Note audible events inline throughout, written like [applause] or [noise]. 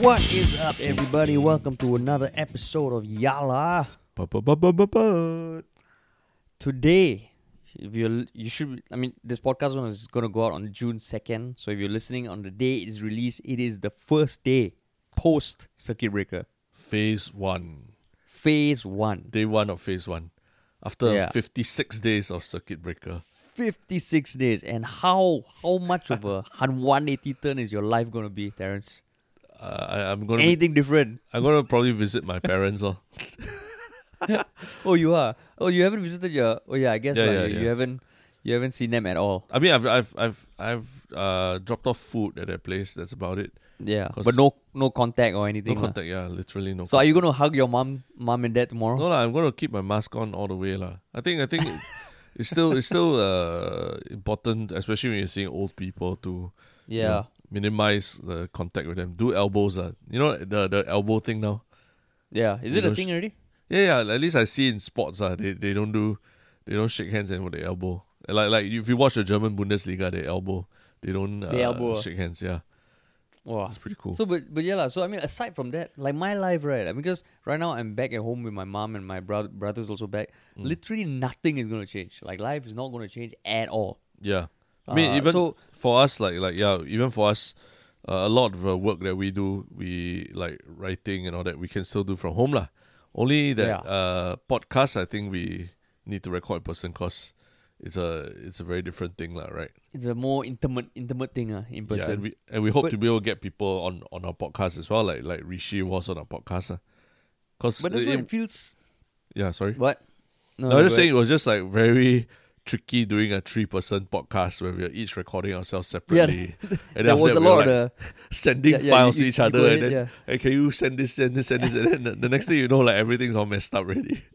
What is up, everybody? Welcome to another episode of Yala. Today, if you you should, I mean, this podcast one is gonna go out on June second. So if you're listening on the day it is released, it is the first day post circuit breaker, Phase one. phase one. Day one of phase one. After Yeah. 56 days of circuit breaker. 56 days and how how much of a [laughs] 180 turn is your life gonna be Terence Uh, I, I'm gonna be- anything different I'm gonna probably visit my parents. Oh. [laughs] oh you are oh you haven't visited your oh yeah i guess Yeah, lah, yeah, you, you haven't you haven't seen them at all I mean I've I've I've I've uh dropped off food at their place, that's about it. Yeah, but no no contact or No anything lah. contact, yeah, literally no so are you gonna hug your mom mom and dad tomorrow No lah, I'm gonna keep my mask on all the way lah. I think I think it- it's still it's still uh important, especially when you're seeing old people to you yeah know, minimize the contact with them. Do elbows uh. You know the the elbow thing now? yeah is it a thing already Yeah, yeah. At least I see in sports, uh, they they don't do, they don't shake hands and with the elbow. Like like if you watch the German Bundesliga, they elbow, they don't uh, They elbow, ah. shake hands. Yeah, wow it's pretty cool. So, but but yeah. So I mean, aside from that, like my life, right? I mean, because right now I'm back at home with my mom and my brother brothers also back. Mm. Literally nothing is gonna change. Like life is not gonna change at all. yeah, I mean even so for us, like like yeah, even for us, uh, a lot of the work that we do, we like writing and all that, we can still do from home lah. Only that Yeah. uh, podcast, I think we need to record in person because it's a it's a very different thing lah, right? it's a more intimate intimate thing, uh, in person. Yeah, and we and we hope But- to be able to get people on on our podcast as well, like like Rishi was on our podcast. Uh. Cause but that's it- what it feels. yeah, sorry. What? No, I was just saying it was just like very tricky doing a three person podcast where we are each recording ourselves [laughs] separately. and ahead. then [laughs] There was a we lot like, of the sending yeah, yeah, files you- to each other and then yeah. hey, can you send this, send this, send this, and then the, next thing you know, like everything's all messed up already. [laughs]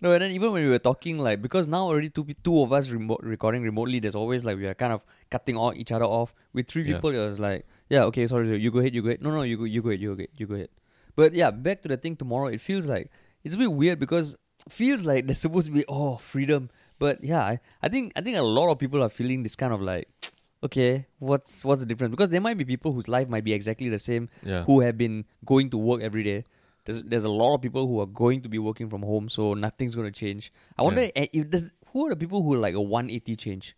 No, and then even when we were talking, like because now already two two of us remote recording remotely, there's always like we are kind of cutting all each other off. With three Yeah. people, it was like, yeah, okay, sorry, sorry, you go ahead, you go ahead. No, no, you go, you go ahead, you go ahead, you go ahead. But yeah, back to the thing tomorrow. It feels like it's a bit weird because feels like there's supposed to be oh freedom, but yeah, I, I think I think a lot of people are feeling this kind of like, [tsk] okay, what's what's the difference? Because there might be people whose life might be exactly the same Yeah. who have been going to work every day. There's there's a lot of people who are going to be working from home, so nothing's going to change. I wonder Yeah. eh, if there's who are the people who are like a 180 change.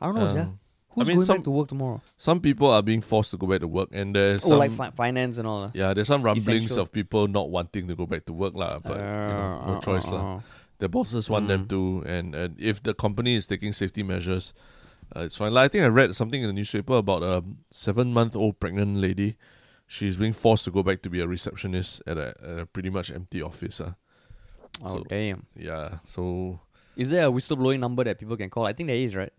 I don't know, yeah. Um, Who's mean, going some- back to work tomorrow? Some people are being forced to go back to work, and there's oh, some like fi- finance and all. ah. yeah, there's some rumblings Essential. of people not wanting to go back to work lah. But you know, Uh, no uh, choice uh, lah. The bosses want them Mm. to, and, and if the company is taking safety measures, uh, it's fine. Like, I think I read something in the newspaper about a seven-month-old pregnant lady. She's being forced to go back to be a receptionist at a, at a pretty much empty office. Uh. Oh So- damn! Yeah, so Is there a whistleblowing number that people can call? I think there is, right?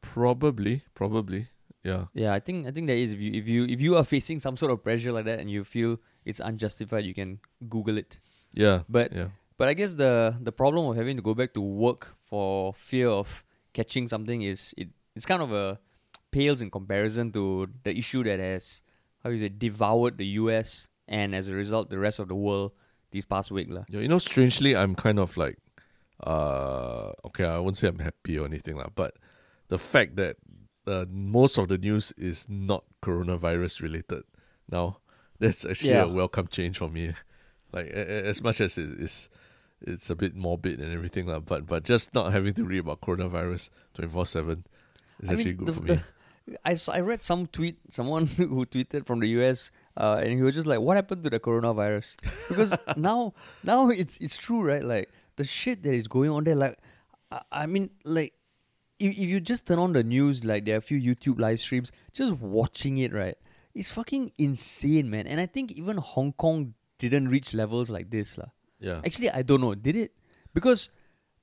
probably, probably, yeah, Yeah, I think I think there is. If you if you if you are facing some sort of pressure like that and you feel it's unjustified, you can Google it. yeah, But yeah, But I guess the the problem of having to go back to work for fear of catching something is it it's kind of a [tsk] pales in comparison to the issue that has how is it devoured the US and as a result the rest of the world these past week yeah. You know, strangely, I'm kind of like, uh, okay, I won't say I'm happy or anything lah, but the fact that uh, most of the news is not coronavirus related now, [laughs] that's actually Yeah. a welcome change for me. Like as much as it is, it's a bit morbid and everything lah, but but just not having to read about coronavirus twenty four seven is I mean, actually good the- for me. [laughs] I, I read some tweet someone [laughs] who tweeted from the US uh, and he was just like what happened to the coronavirus because [laughs] now now it's it's true right like the shit that is going on there like I, I mean like if, if you just turn on the news like there are a few YouTube live streams just watching it right it's fucking insane man and I think even Hong Kong didn't reach levels like this lah. Yeah, Actually, I don't know. Did it? Because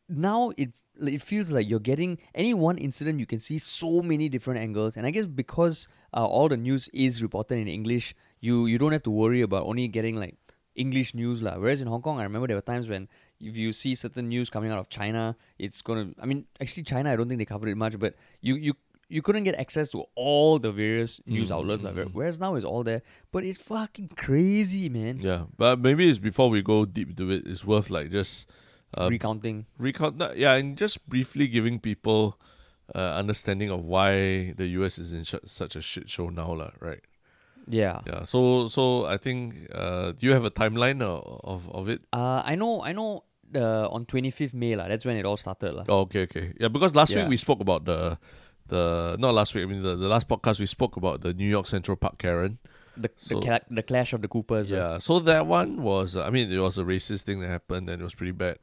now it it feels like you're getting any one incident you can see so many different angles, and I guess because uh, all the news is reported in English, you you don't have to worry about only getting like English news lah. Whereas in Hong Kong, I remember there were times when if you see certain news coming out of China, it's gonna. I mean, actually, China, I don't think they covered it much, but you you. You couldn't get access to all the various news Mm, outlets, mm, whereas now it's all there. But it's fucking crazy, man. yeah. But maybe it's before we go deep into it, it's worth like just uh, Recounting. recount yeah, and just briefly giving people uh, understanding of why the US is in sh- such a shit show now, lah, right? Yeah. Yeah. So so I think uh, do you have a timeline of of, of it? Uh, I know. I know. The on twenty fifth May lah. That's when it all started lah. Oh, okay, okay. Yeah, because last Yeah. week we spoke about the the not last week. I mean the, the last podcast we spoke about the New York Central Park Karen. The So- the, the clash of the Coopers. Yeah. So that one was. I mean, it was a racist thing that happened, and it was pretty bad.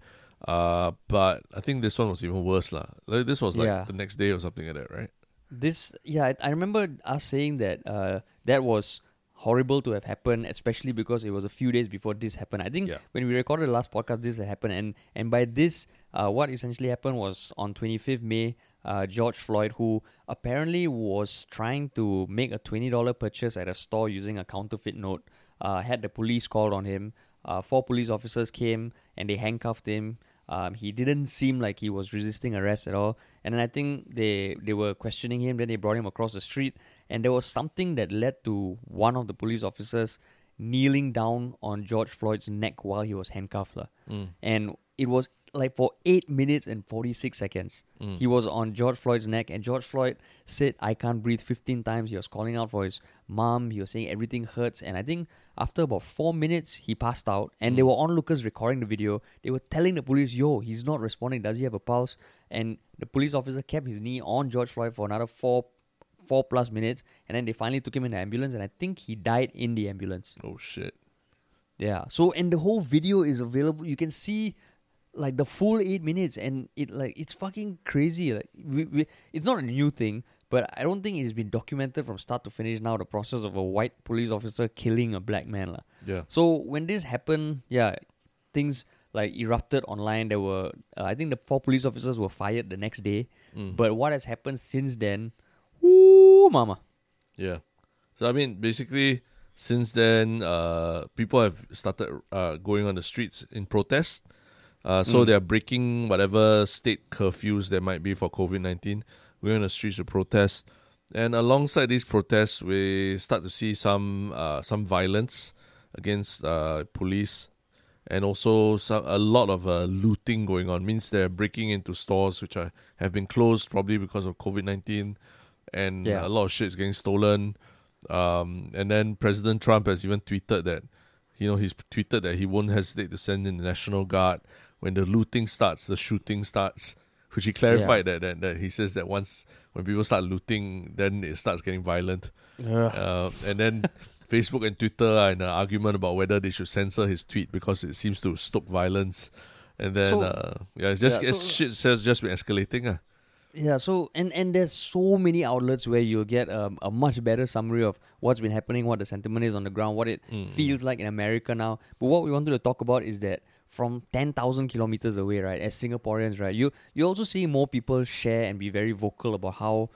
Uh, but I think this one was even worse, lah. Like this was like Yeah. the next day or something like that, right? This yeah, I, I remember us saying that uh, that was horrible to have happened, especially because it was a few days before this happened. I think Yeah. when we recorded the last podcast, this had happened, and and by this, uh, what essentially happened was on twenty fifth May, uh, George Floyd, who apparently was trying to make a twenty dollar purchase at a store using a counterfeit note, uh, had the police called on him. Uh, four police officers came and they handcuffed him. Um, he didn't seem like he was resisting arrest at all. And then I think they they were questioning him. Then they brought him across the street, and there was something that led to one of the police officers kneeling down on George Floyd's neck while he was handcuffed. Mm. And it was like for eight minutes and forty six seconds. Mm. He was on George Floyd's neck, and George Floyd said, "I can't breathe." Fifteen times. He was calling out for his mom. He was saying everything hurts. And I think after about four minutes, he passed out. And there were onlookers recording the video. They were telling the police, "Yo, he's not responding. Does he have a pulse?" And the police officer kept his knee on George Floyd for another four, four plus minutes. And then they finally took him in the ambulance. And I think he died in the ambulance. Oh shit. Yeah. So and the whole video is available. You can see like the full eight minutes, and it like it's fucking crazy. Like we, we, it's not a new thing, but I don't think it's been documented from start to finish. Now the process of a white police officer killing a black man, lah. Yeah. So when this happened, yeah, things like erupted online. There were, uh, I think, the four police officers were fired the next day. Mm. But what has happened since then? Ooh, mama. Yeah. So I mean, basically, since then, uh, people have started uh, going on the streets in protest. Uh, so Mm. they're breaking whatever state curfews there might be for COVID nineteen, going on the streets to protest. And alongside these protests, we start to see some uh, some violence against uh, police, and also some, a lot of uh, looting going on. Means they're breaking into stores which are have been closed probably because of COVID nineteen, and Yeah. a lot of shit is getting stolen. Um, and then President Trump has even tweeted that, you know, he's tweeted that he won't hesitate to send in the National Guard when the looting starts, the shooting starts. Which he clarified that, that that he says that once when people start looting, then it starts getting violent. Uh, and then [laughs] Facebook and Twitter are in an argument about whether they should censor his tweet because it seems to stoke violence. And then, So- uh, yeah, it's just yeah, it's, so- shit has just been escalating. Uh. Yeah, so and and there's so many outlets where you'll get um, a much better summary of what's been happening, what the sentiment is on the ground, what it Mm. feels like in America now. But what we wanted to talk about is that from ten thousand kilometers away, right, as Singaporeans, right, you you also see more people share and be very vocal about how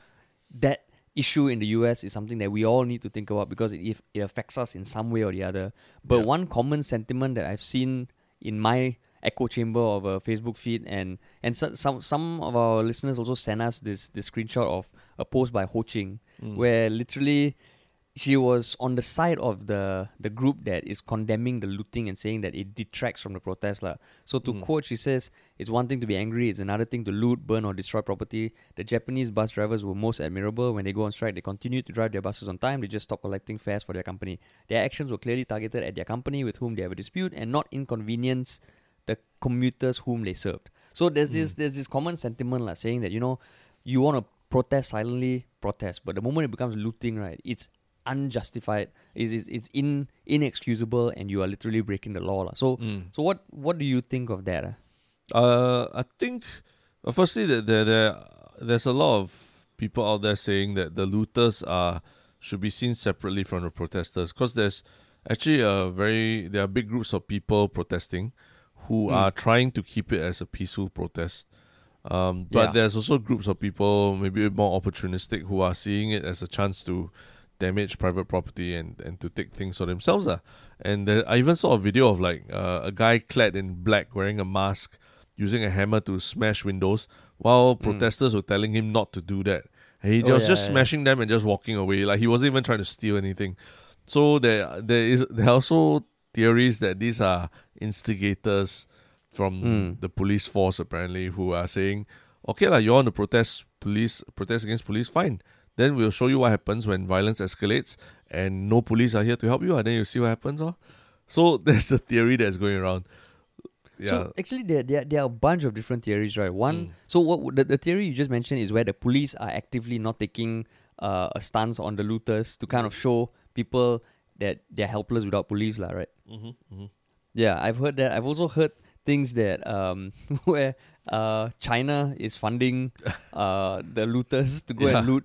that issue in the US is something that we all need to think about because it if it affects us in some way or the other. But Yeah. one common sentiment that I've seen in my echo chamber of a Facebook feed and and so, some some of our listeners also sent us this this screenshot of a post by Ho Ching Mm. where literally she was on the side of the the group that is condemning the looting and saying that it detracts from the protest lah. So to Mm. quote, she says, "It's one thing to be angry; it's another thing to loot, burn, or destroy property. The Japanese bus drivers were most admirable. When they go on strike, they continue to drive their buses on time. They just stop collecting fares for their company. Their actions were clearly targeted at their company with whom they have a dispute, and not inconvenience the commuters whom they served. So there's this there's this common sentiment like saying that you know you want to protest silently, protest, but the moment it becomes looting, right, it's unjustified. Is it's, it's in inexcusable, and you are literally breaking the law. So Mm. so what what do you think of that? ah? Uh, I think, uh, firstly, that there, there, there's a lot of people out there saying that the looters are should be seen separately from the protesters because there's actually a very there are big groups of people protesting who Mm. are trying to keep it as a peaceful protest. Um, but Yeah. there's also groups of people maybe more opportunistic who are seeing it as a chance to damage private property and, and to take things for themselves. Uh. And there, I even saw a video of like uh, a guy clad in black wearing a mask using a hammer to smash windows while protesters were telling him not to do that. And he. Oh, was yeah, just yeah. smashing them and just walking away. Like he wasn't even trying to steal anything. So there there is there are also theories that these are instigators from Mm. the police force apparently who are saying, Okay, like you want to protest police protest against police, fine. Then we'll show you what happens when violence escalates and no police are here to help you, and then you see what happens. Oh. So [laughs] there's a theory that's going around. Yeah. So actually, there, there there are a bunch of different theories, right? One, Mm. so what the, the theory you just mentioned is where the police are actively not taking uh, a stance on the looters to kind of show people that they're helpless without police, lah, right? hmm hmm Yeah, I've heard that. I've also heard things that um [laughs] where uh China is funding [laughs] uh the looters to go Yeah. and loot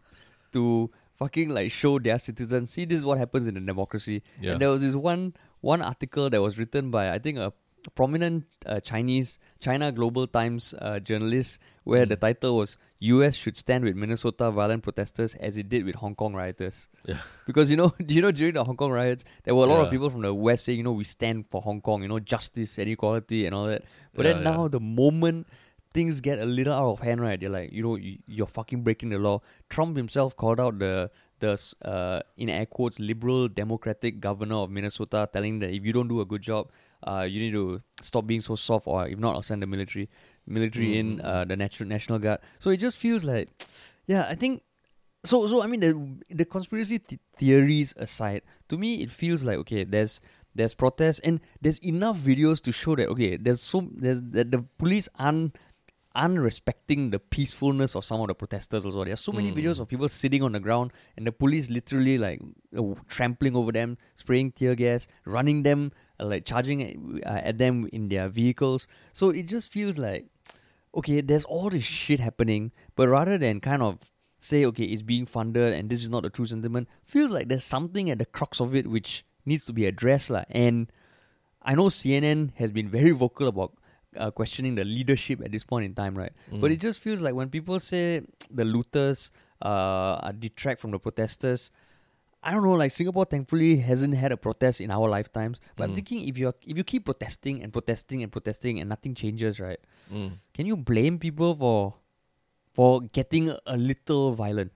to fucking like show their citizens. See, this is what happens in a democracy. Yeah. And there was this one one article that was written by I think a prominent uh, Chinese China Global Times uh, journalist where the Mm. title was U.S. should stand with Minnesota violent protesters as it did with Hong Kong rioters. Yeah. [laughs] Because you know, [laughs] you know, during the Hong Kong riots, there were a lot of people from the West saying, you know, we stand for Hong Kong, you know, justice and equality and all that. But Yeah, then yeah. now, the moment things get a little out of hand, right? They're like, you know, you, you're fucking breaking the law. Trump himself called out the the uh, in air quotes liberal democratic governor of Minnesota, telling that if you don't do a good job, uh, you need to stop being so soft, or if not, I'll send the military military in Mm. uh, the national national guard. So it just feels like, yeah, I think. So so I mean the the conspiracy th- theories aside, to me it feels like okay, there's there's protests and there's enough videos to show that okay, there's so there's that the police aren't unrespecting the peacefulness of some of the protesters also. There are so many Mm. videos of people sitting on the ground and the police literally like uh, trampling over them, spraying tear gas, running them, uh, like charging at, uh, at them in their vehicles. So it just feels like okay, there's all this shit happening, but rather than kind of say okay, it's being funded and this is not the true sentiment, feels like there's something at the crux of it which needs to be addressed. And I know CNN has been very vocal about uh, questioning the leadership at this point in time, right? But Mm. it just feels like when people say the looters uh, are detract from the protesters, I don't know. Like Singapore, thankfully, hasn't had a protest in our lifetimes. But I'm Mm. thinking if you if you keep protesting and protesting and protesting and nothing changes, right? Mm. Can you blame people for for getting a little violent?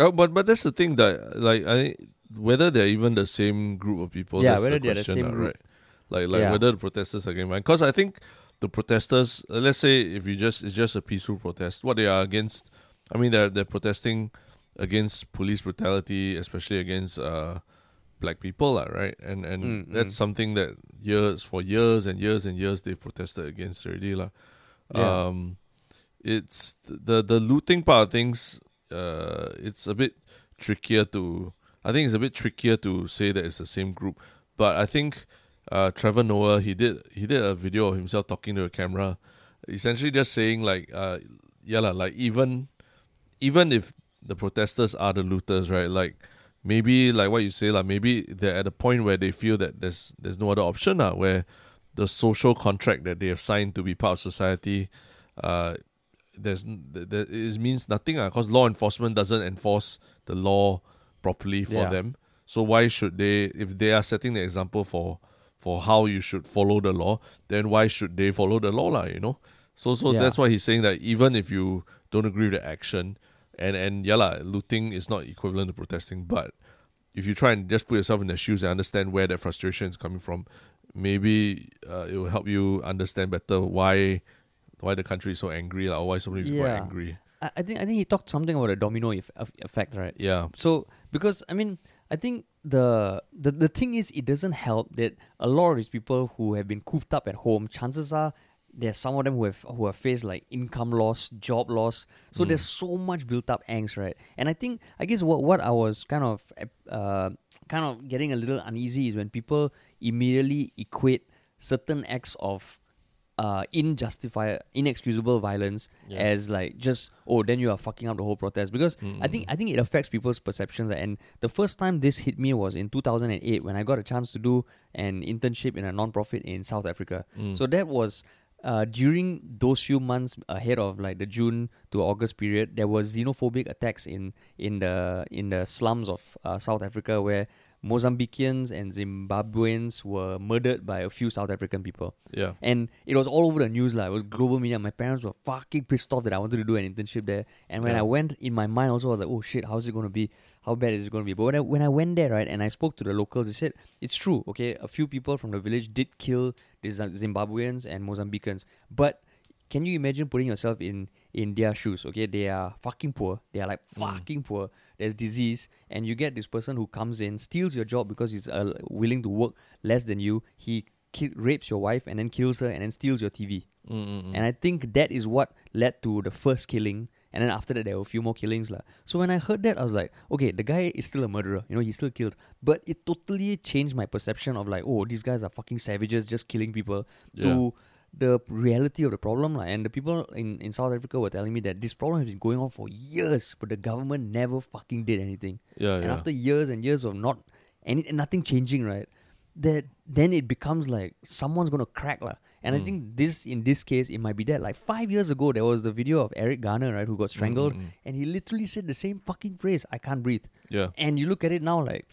Oh, but but that's the thing that like I whether they're even the same group of people. Yeah, that's whether the they're the question, same lah, group. Like like Yeah. whether the protesters are getting violent. Because I think the protesters, uh, let's say if you just it's just a peaceful protest, what they are against. I mean, they're they're protesting against police brutality, especially against uh black people, lah, right? And and Mm, that's mm. something that years for years and years and years they've protested against already. Yeah. Um, it's the the looting part of things. Uh, it's a bit trickier to. I think it's a bit trickier to say that it's the same group. But I think uh, Trevor Noah he did he did a video of himself talking to a camera, essentially just saying like, uh, yeah lah, like even even if the protesters are the looters, right? Like maybe like what you say, like maybe they're at a point where they feel that there's there's no other option, uh, where the social contract that they have signed to be part of society, uh, there's n- th- th- it means nothing, uh, because law enforcement doesn't enforce the law properly for Yeah. them. So why should they, if they are setting the example for for how you should follow the law, then why should they follow the law, lah? You know. So so Yeah. that's why he's saying that even if you don't agree with the action, and and yeah, lah, looting is not equivalent to protesting, but if you try and just put yourself in their shoes and understand where that frustration is coming from, maybe uh, it will help you understand better why why the country is so angry, like, or why so many people are angry. I, I think I think he talked something about a domino eff- eff- effect, right? Yeah. So because I mean, I think the the the thing is, it doesn't help that a lot of these people who have been cooped up at home, chances are there's some of them who have who have faced like income loss, job loss. So Mm. there's so much built up angst, right? And I think I guess what what I was kind of uh kind of getting a little uneasy is when people immediately equate certain acts of uh injustified inexcusable violence Yeah. as like just oh then you are fucking up the whole protest because I think. I think it affects people's perceptions and the first time this hit me was in 2008 when I got a chance to do an internship in a non-profit in South Africa Mm. so that was uh, during those few months ahead of like the June to August period, there was xenophobic attacks in in the in the slums of uh, South Africa where Mozambicans and Zimbabweans were murdered by a few South African people. yeah. And it was all over the news, like it was global media. My parents were fucking pissed off that I wanted to do an internship there. And when Yeah. I went in my mind also I was like, oh shit, how's it gonna be? How bad is it gonna be? But when I when I went there, right, and I spoke to the locals, they said it's true, okay, a few people from the village did kill the Zimbabweans and Mozambicans. But can you imagine putting yourself in in their shoes. Okay, they are fucking poor. They are like Mm. fucking poor. There's disease, and you get this person who comes in, steals your job because he's uh, willing to work less than you. He ki- rapes your wife and then kills her and then steals your TV. Mm-mm. And I think that is what led to the first killing. And then after that, there were a few more killings. lah. So when I heard that, I was like, okay, the guy is still a murderer. You know, he still killed. But it totally changed my perception of like, oh, these guys are fucking savages just killing people to the reality of the problem. lah. And the people in, in South Africa were telling me that this problem has been going on for years, but the government never fucking did anything. yeah, And yeah. after years and years of not any nothing changing, right? That then it becomes like someone's gonna crack lah. And I Mm. think this in this case it might be that. Like five years ago there was the video of Eric Garner, right, who got strangled Mm, mm, mm. and he literally said the same fucking phrase, I can't breathe. yeah. And you look at it now like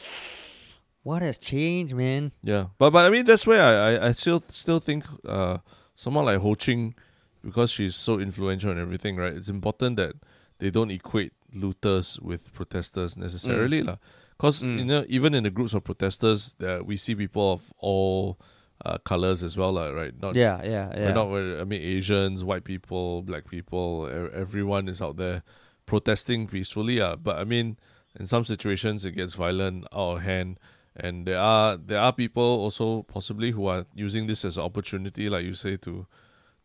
what has changed, man? Yeah, but but I mean that's where I I, I still still think uh someone like Ho Ching, because she's so influential and everything, right? It's important that they don't equate looters with protesters necessarily, lah. Because Mm. you know even in the groups of protesters, that we see people of all uh, colors as well, lah, right? Not Yeah, yeah, We're yeah. not. We're, I mean, Asians, white people, black people, e- everyone is out there protesting peacefully. Uh, but I mean, in some situations, it gets violent, out of hand, and there are there are people also possibly who are using this as an opportunity, like you say, to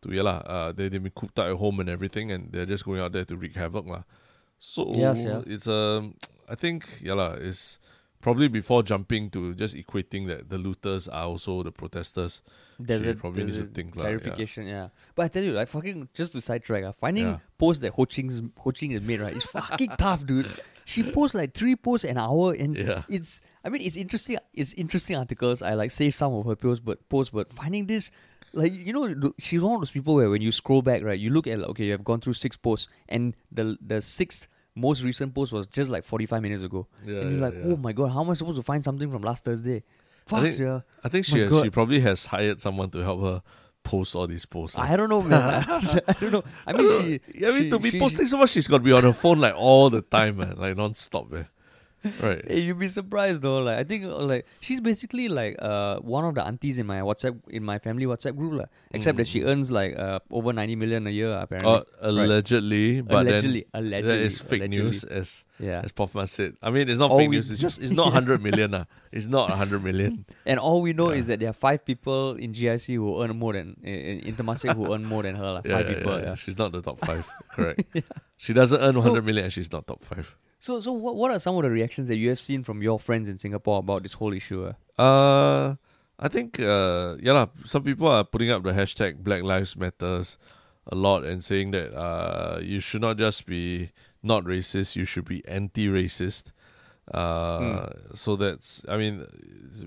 to yeah lah. Uh, they they've been cooped out at home and everything, and they're just going out there to wreak havoc lah. So Yes, yeah. it's a. I think yeah lah. It's probably before jumping to just equating that the looters are also the protesters. There's she a, probably there's needs a to think lah, yeah. clarification, yeah. But I tell you, like fucking just to sidetrack, uh, finding Yeah. posts that Ho Ching's Ho Ching has made, right, is fucking [laughs] tough, dude. She posts like three posts an hour and Yeah. it's I mean it's interesting it's interesting articles. I like save some of her posts but posts, but finding this like you know she's one of those people where when you scroll back, right, you look at like, okay, you have gone through six posts and the the sixth most recent post was just like forty five minutes ago. Yeah, and you're yeah, like, yeah. oh my god, how am I supposed to find something from last Thursday? Fuck think- yeah. I think oh she has, she probably has hired someone to help her post all these posts. I don't know, man. [laughs] [laughs] I don't know. I mean, she. [laughs] I mean, she- to be she- posting so much, she's got to be on her phone like all the time, man, like non-stop, man. Right. [laughs] Hey, you'd be surprised though. Like I think, uh, like she's basically like uh one of the aunties in my WhatsApp in my family WhatsApp group, lah. Except that she Mm. earns like uh over ninety million a year apparently. Uh, allegedly, but allegedly, then allegedly, that is fake allegedly. news, as Yeah, as Pofma said. I mean, it's not All fake news. It's just it's not [laughs] hundred million, uh. It's not hundred million. [laughs] and all we know Yeah. is that there are five people in GIC who earn more than in, in Temasek who earn more than her, lah. Yeah, Five yeah, people. yeah, Yeah. She's not the top five. Correct. She doesn't earn So- hundred million, and she's not top five. So, so what what are some of the reactions that you have seen from your friends in Singapore about this whole issue? ah? Uh, I think uh, yeah lah. Some people are putting up the hashtag Black Lives Matters a lot and saying that uh, you should not just be not racist, you should be anti-racist. Uh, so that's I mean,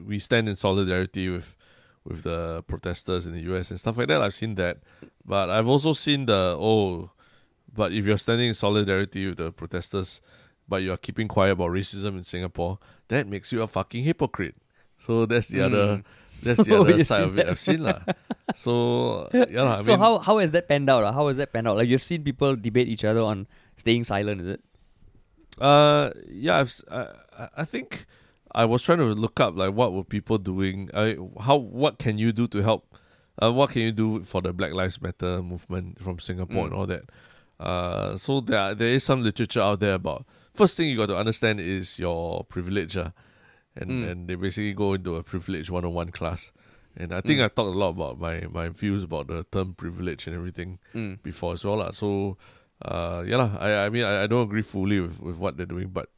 we stand in solidarity with with the protesters in the U.S. and stuff like that. I've seen that, but I've also seen the oh, but if you're standing in solidarity with the protesters, but you are keeping quiet about racism in Singapore, that makes you a fucking hypocrite. So that's the other Mm. that's the [laughs] Oh, other side of it? I've seen lah. [laughs] So yeah, lah, I so mean, how how has that panned out? ah? How has that panned out? Like you've seen people debate each other on staying silent, is it? Uh, yeah, I've, I- I think I was trying to look up like what were people doing. I how what can you do to help? Uh, what can you do for the Black Lives Matter movement from Singapore Mm. and all that? Uh, so there there is some literature out there about. First thing you got to understand is your privilege, uh, and Mm. and they basically go into a privilege one on one class. And I think Mm. I talked a lot about my, my views about the term privilege and everything Mm. before as well. lah. So uh yeah, lah. I I mean I, I don't agree fully with, with what they're doing, but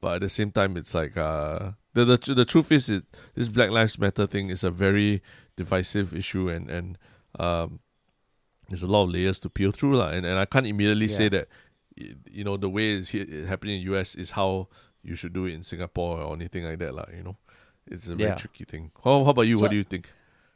but at the same time it's like uh the the, tr- the truth is it this Black Lives Matter thing is a very divisive issue and and um there's a lot of layers to peel through lah. and, and I can't immediately say that you know the way it's here, happening in US is how you should do it in Singapore or anything like that lah, you know. It's a very Yeah. tricky thing. How, how about you? So- what do you think?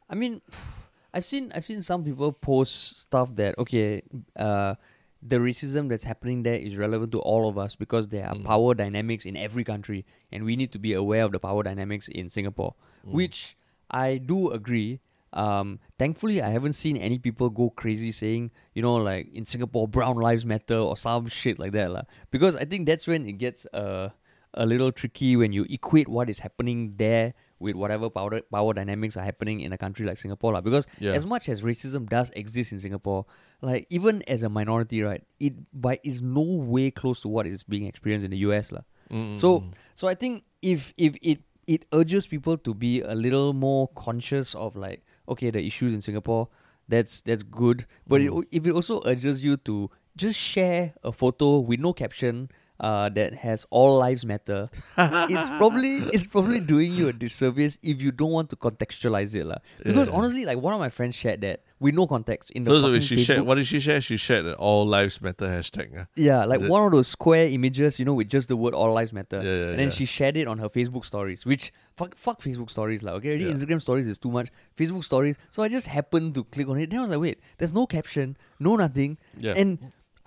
I mean, [sighs] I've seen I've seen some people post stuff that okay, uh, the racism that's happening there is relevant to all of us because there are Mm. power dynamics in every country, and we need to be aware of the power dynamics in Singapore, Mm. which I do agree. Um, thankfully, I haven't seen any people go crazy saying, you know, like in Singapore, brown lives matter or some shit like that, lah. Because I think that's when it gets uh, a little tricky when you equate what is happening there with whatever power power dynamics are happening in a country like Singapore, lah. Because Yeah. as much as racism does exist in Singapore, like even as a minority, right, it by is no way close to what is being experienced in the US. Mm, So so I think if if it it urges people to be a little more conscious of like okay the issues in Singapore, that's that's good. But it, Mm. if it also urges you to just share a photo with no caption. Uh, that has all lives matter. it's [laughs] probably it's probably doing you a disservice if you don't want to contextualize it, lah. Because Yeah. honestly, like one of my friends shared that with no context in the so, so she Facebook shared. What did she share? She shared the all lives matter hashtag. ah. yeah, like it- one of those square images, you know, with just the word "All Lives Matter," Yeah, yeah, and then yeah. she shared it on her Facebook stories. Which fuck, fuck Facebook stories, like okay, already Yeah. Instagram stories is too much. Facebook stories, so I just happened to click on it. Then I was like, wait, there's no caption, no nothing, Yeah. and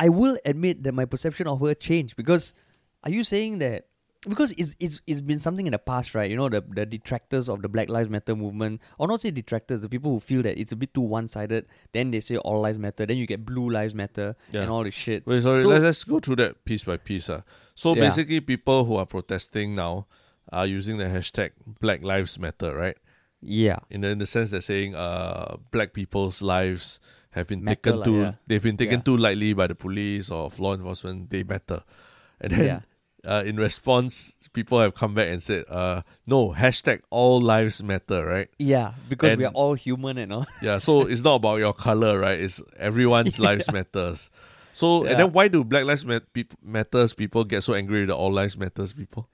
I will admit that my perception of her changed because are you saying that? Because it's it's it's been something in the past, right? You know, the the detractors of the Black Lives Matter movement, or not say detractors, the people who feel that it's a bit too one sided. Then they say all lives matter. Then you get blue lives matter Yeah. and all this shit. Wait, sorry. So- let's, let's go through that piece by piece. Uh. So Yeah. basically, people who are protesting now are using the hashtag Black Lives Matter, right? Yeah. In the in the sense they're saying, uh, black people's lives have been Matter taken lah, too yeah. they've been taken Yeah. too lightly by the police or law enforcement. They matter, and then Yeah. uh, in response, people have come back and said, uh, no hashtag All Lives Matter, right? Yeah, because we are all human and all. Yeah, so [laughs] it's not about your color, right? It's everyone's lives matters. So Yeah. and then why do Black Lives Mat- peop- Matters people get so angry with the All Lives Matters people?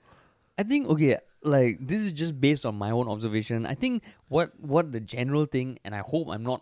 I think okay, like this is just based on my own observation. I think what what the general thing, and I hope I'm not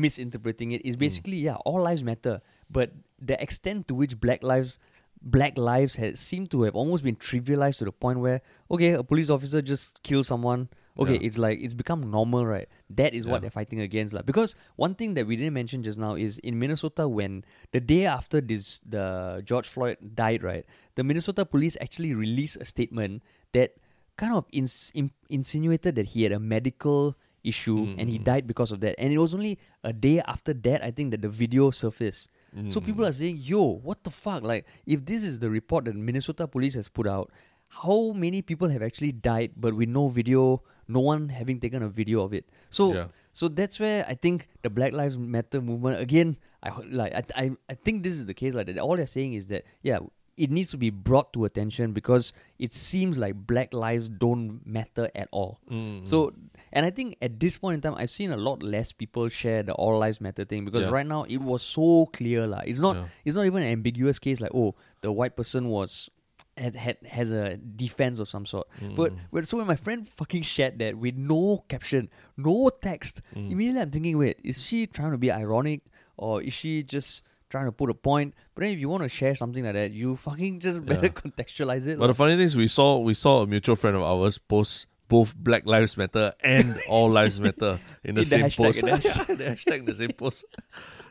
misinterpreting it is Hmm. basically yeah, all lives matter, but the extent to which black lives black lives has seem to have almost been trivialized to the point where okay, a police officer just kills someone. Okay, Yeah. it's like it's become normal, right? That is what they're fighting against, like. Because one thing that we didn't mention just now is in Minnesota when the day after this the George Floyd died, right? The Minnesota police actually released a statement that kind of ins- in- insinuated that he had a medical issue and he Mm. died because of that. And it was only a day after that, I think, that the video surfaced. So people Mm. are saying, "Yo, what the fuck? Like, if this is the report that Minnesota police has put out, how many people have actually died, but with no video, no one having taken a video of it?" So, Yeah. so that's where I think the Black Lives Matter movement again. I like. I, I, I think this is the case. Like that. All they're saying is that yeah, it needs to be brought to attention because it seems like Black lives don't matter at all. Mm, So, and I think at this point in time, I've seen a lot less people share the all lives matter thing because Yeah. right now it was so clear, lah. It's not, Yeah. it's not even an ambiguous case like oh, the white person was had, had has a defense of some sort. But mm, when so when my friend fucking shared that with no caption, no text, mm. immediately I'm thinking, wait, is she trying to be ironic or is she just trying to put a point? But then if you want to share something like that, you fucking just better Yeah. [laughs] contextualize it. But lah. the funny thing is, we saw we saw a mutual friend of ours post both Black Lives Matter and [laughs] All Lives Matter in the In the same hashtag, post. in the [laughs] the hashtag in the same post.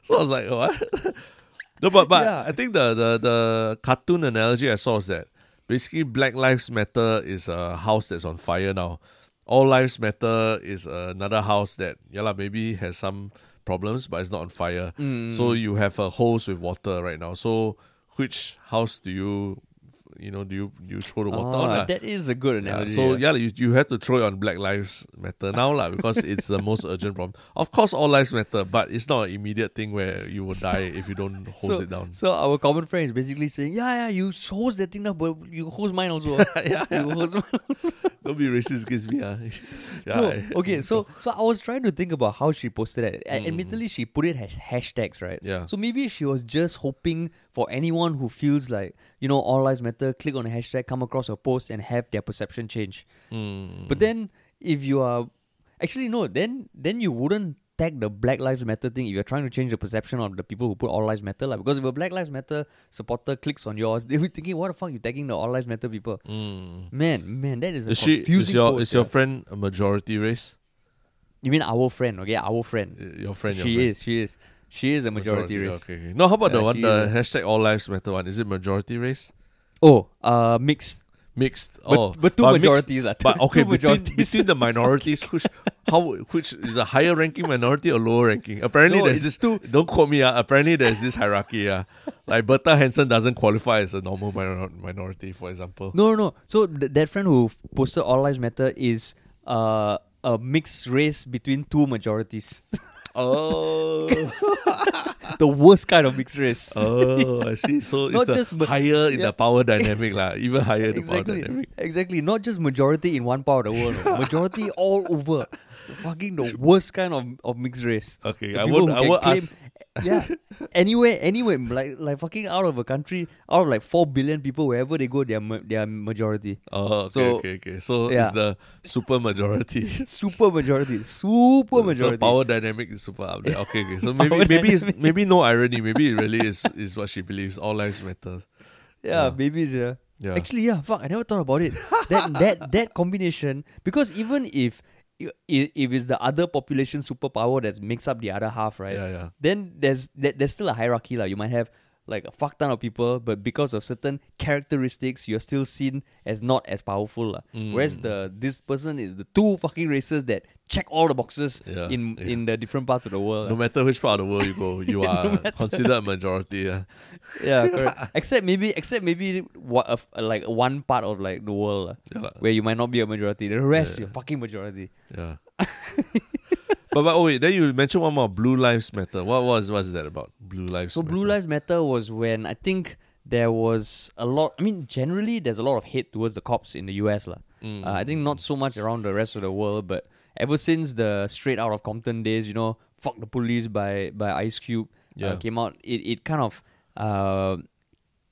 So I was like, what? no, but but Yeah. I think the, the the cartoon analogy I saw is that basically Black Lives Matter is a house that's on fire now. All Lives Matter is another house that yeah lah, maybe has some problems but it's not on fire. Mm. So you have a hose with water right now. So which house do you you know do you you throw the water on? Ah, lah? that is a good Yeah, analogy. so yeah. yeah, you, you have to throw it on Black Lives Matter now lah because [laughs] it's the most urgent problem. Of course, all lives matter, but it's not an immediate thing where you will die if you don't [laughs] hose so, it down. So our common friend is basically saying, yeah, yeah, you hose that thing now, but you hose mine also. [laughs] yeah, you hose mine. don't be racist against me. ah. yeah, no, I- okay. So so I was trying to think about how she posted it. Mm. Admittedly, she put it as hashtags, right? yeah, So maybe she was just hoping for anyone who feels like you know all lives matter, click on a hashtag, come across a post, and have their perception change. Mm. But then if you are actually no, then then you wouldn't tag the Black Lives Matter thing if you're trying to change the perception of the people who put All Lives Matter. Like, because if a Black Lives Matter supporter clicks on yours, [laughs] they'll be thinking, what the fuck you tagging the All Lives Matter people? Mm. Man, man, that is a is she confusing is your post, is your friend a majority race? You mean our friend, okay? Our friend. Your friend, your she friend. is, she is. She is a majority, race. Okay, okay. No, how about the one the hashtag all lives matter one? Is it majority race? Oh, uh, mixed. Mixed. But, oh, but two mixed- majorities. lah. But okay, two between, majorities. between the minorities, [laughs] which how which is a higher ranking minority or lower ranking? Apparently, No, there's this. too- Don't quote me. Uh, apparently, there's this hierarchy. Yeah, like Bertha Hansen doesn't qualify as a normal minor- minority, for example. No, no, no. So th- that friend who posted All Lives Matter is uh, a mixed race between two majorities. [laughs] Oh, [laughs] the worst kind of mixed race. oh, I see. So [laughs] it's Not the just ma- higher in yeah. the power dynamic, lah. Even higher in the power exactly, dynamic. exactly. Not just majority in one part of the world, no. [laughs] majority all over. Fucking the worst kind of, of mixed race. Okay, The I people won't. who I can won't claim- ask. Yeah, [laughs] anywhere, anywhere, like like fucking out of a country, out of like four billion people, wherever they go, they are ma- they are majority. Oh, okay, So- okay, okay. So yeah. it's the super majority. [laughs] Super majority, super majority. So power dynamic is super up there. Okay, okay. So [laughs] maybe Power maybe it's dynamic. maybe no irony. Maybe it really is is what she believes. All lives matter. yeah, Yeah. maybe it's yeah. Yeah. Actually, yeah, fuck, I never thought about it. that that that combination, because even if if it's the other population superpower that makes up the other half, right? Yeah, yeah. Then there's there, there's still a hierarchy, like you might have like a fuck ton of people, but because of certain characteristics, you're still seen as not as powerful, lah. Whereas Mm. the this person is the two fucking races that check all the boxes Yeah, in yeah. in the different parts of the world. No matter which part of the world you go, [laughs] you No are matter. considered a majority. Yeah. [laughs] yeah, correct. [laughs] except maybe except maybe what uh, like one part of like the world. Yeah, where you might not be a majority. The rest, you're fucking majority. yeah. But but oh wait, then you mentioned one more. Blue lives matter. What was what's that about? Blue lives. So Blue Matter. Lives Matter was when I think there was a lot. I mean, generally there's a lot of hate towards the cops in the US, lah. Mm. Uh, I think not so much around the rest of the world, but ever since the Straight Outta Compton days, you know, "Fuck the Police" by by Ice Cube Yeah. uh, came out, it it kind of. Uh,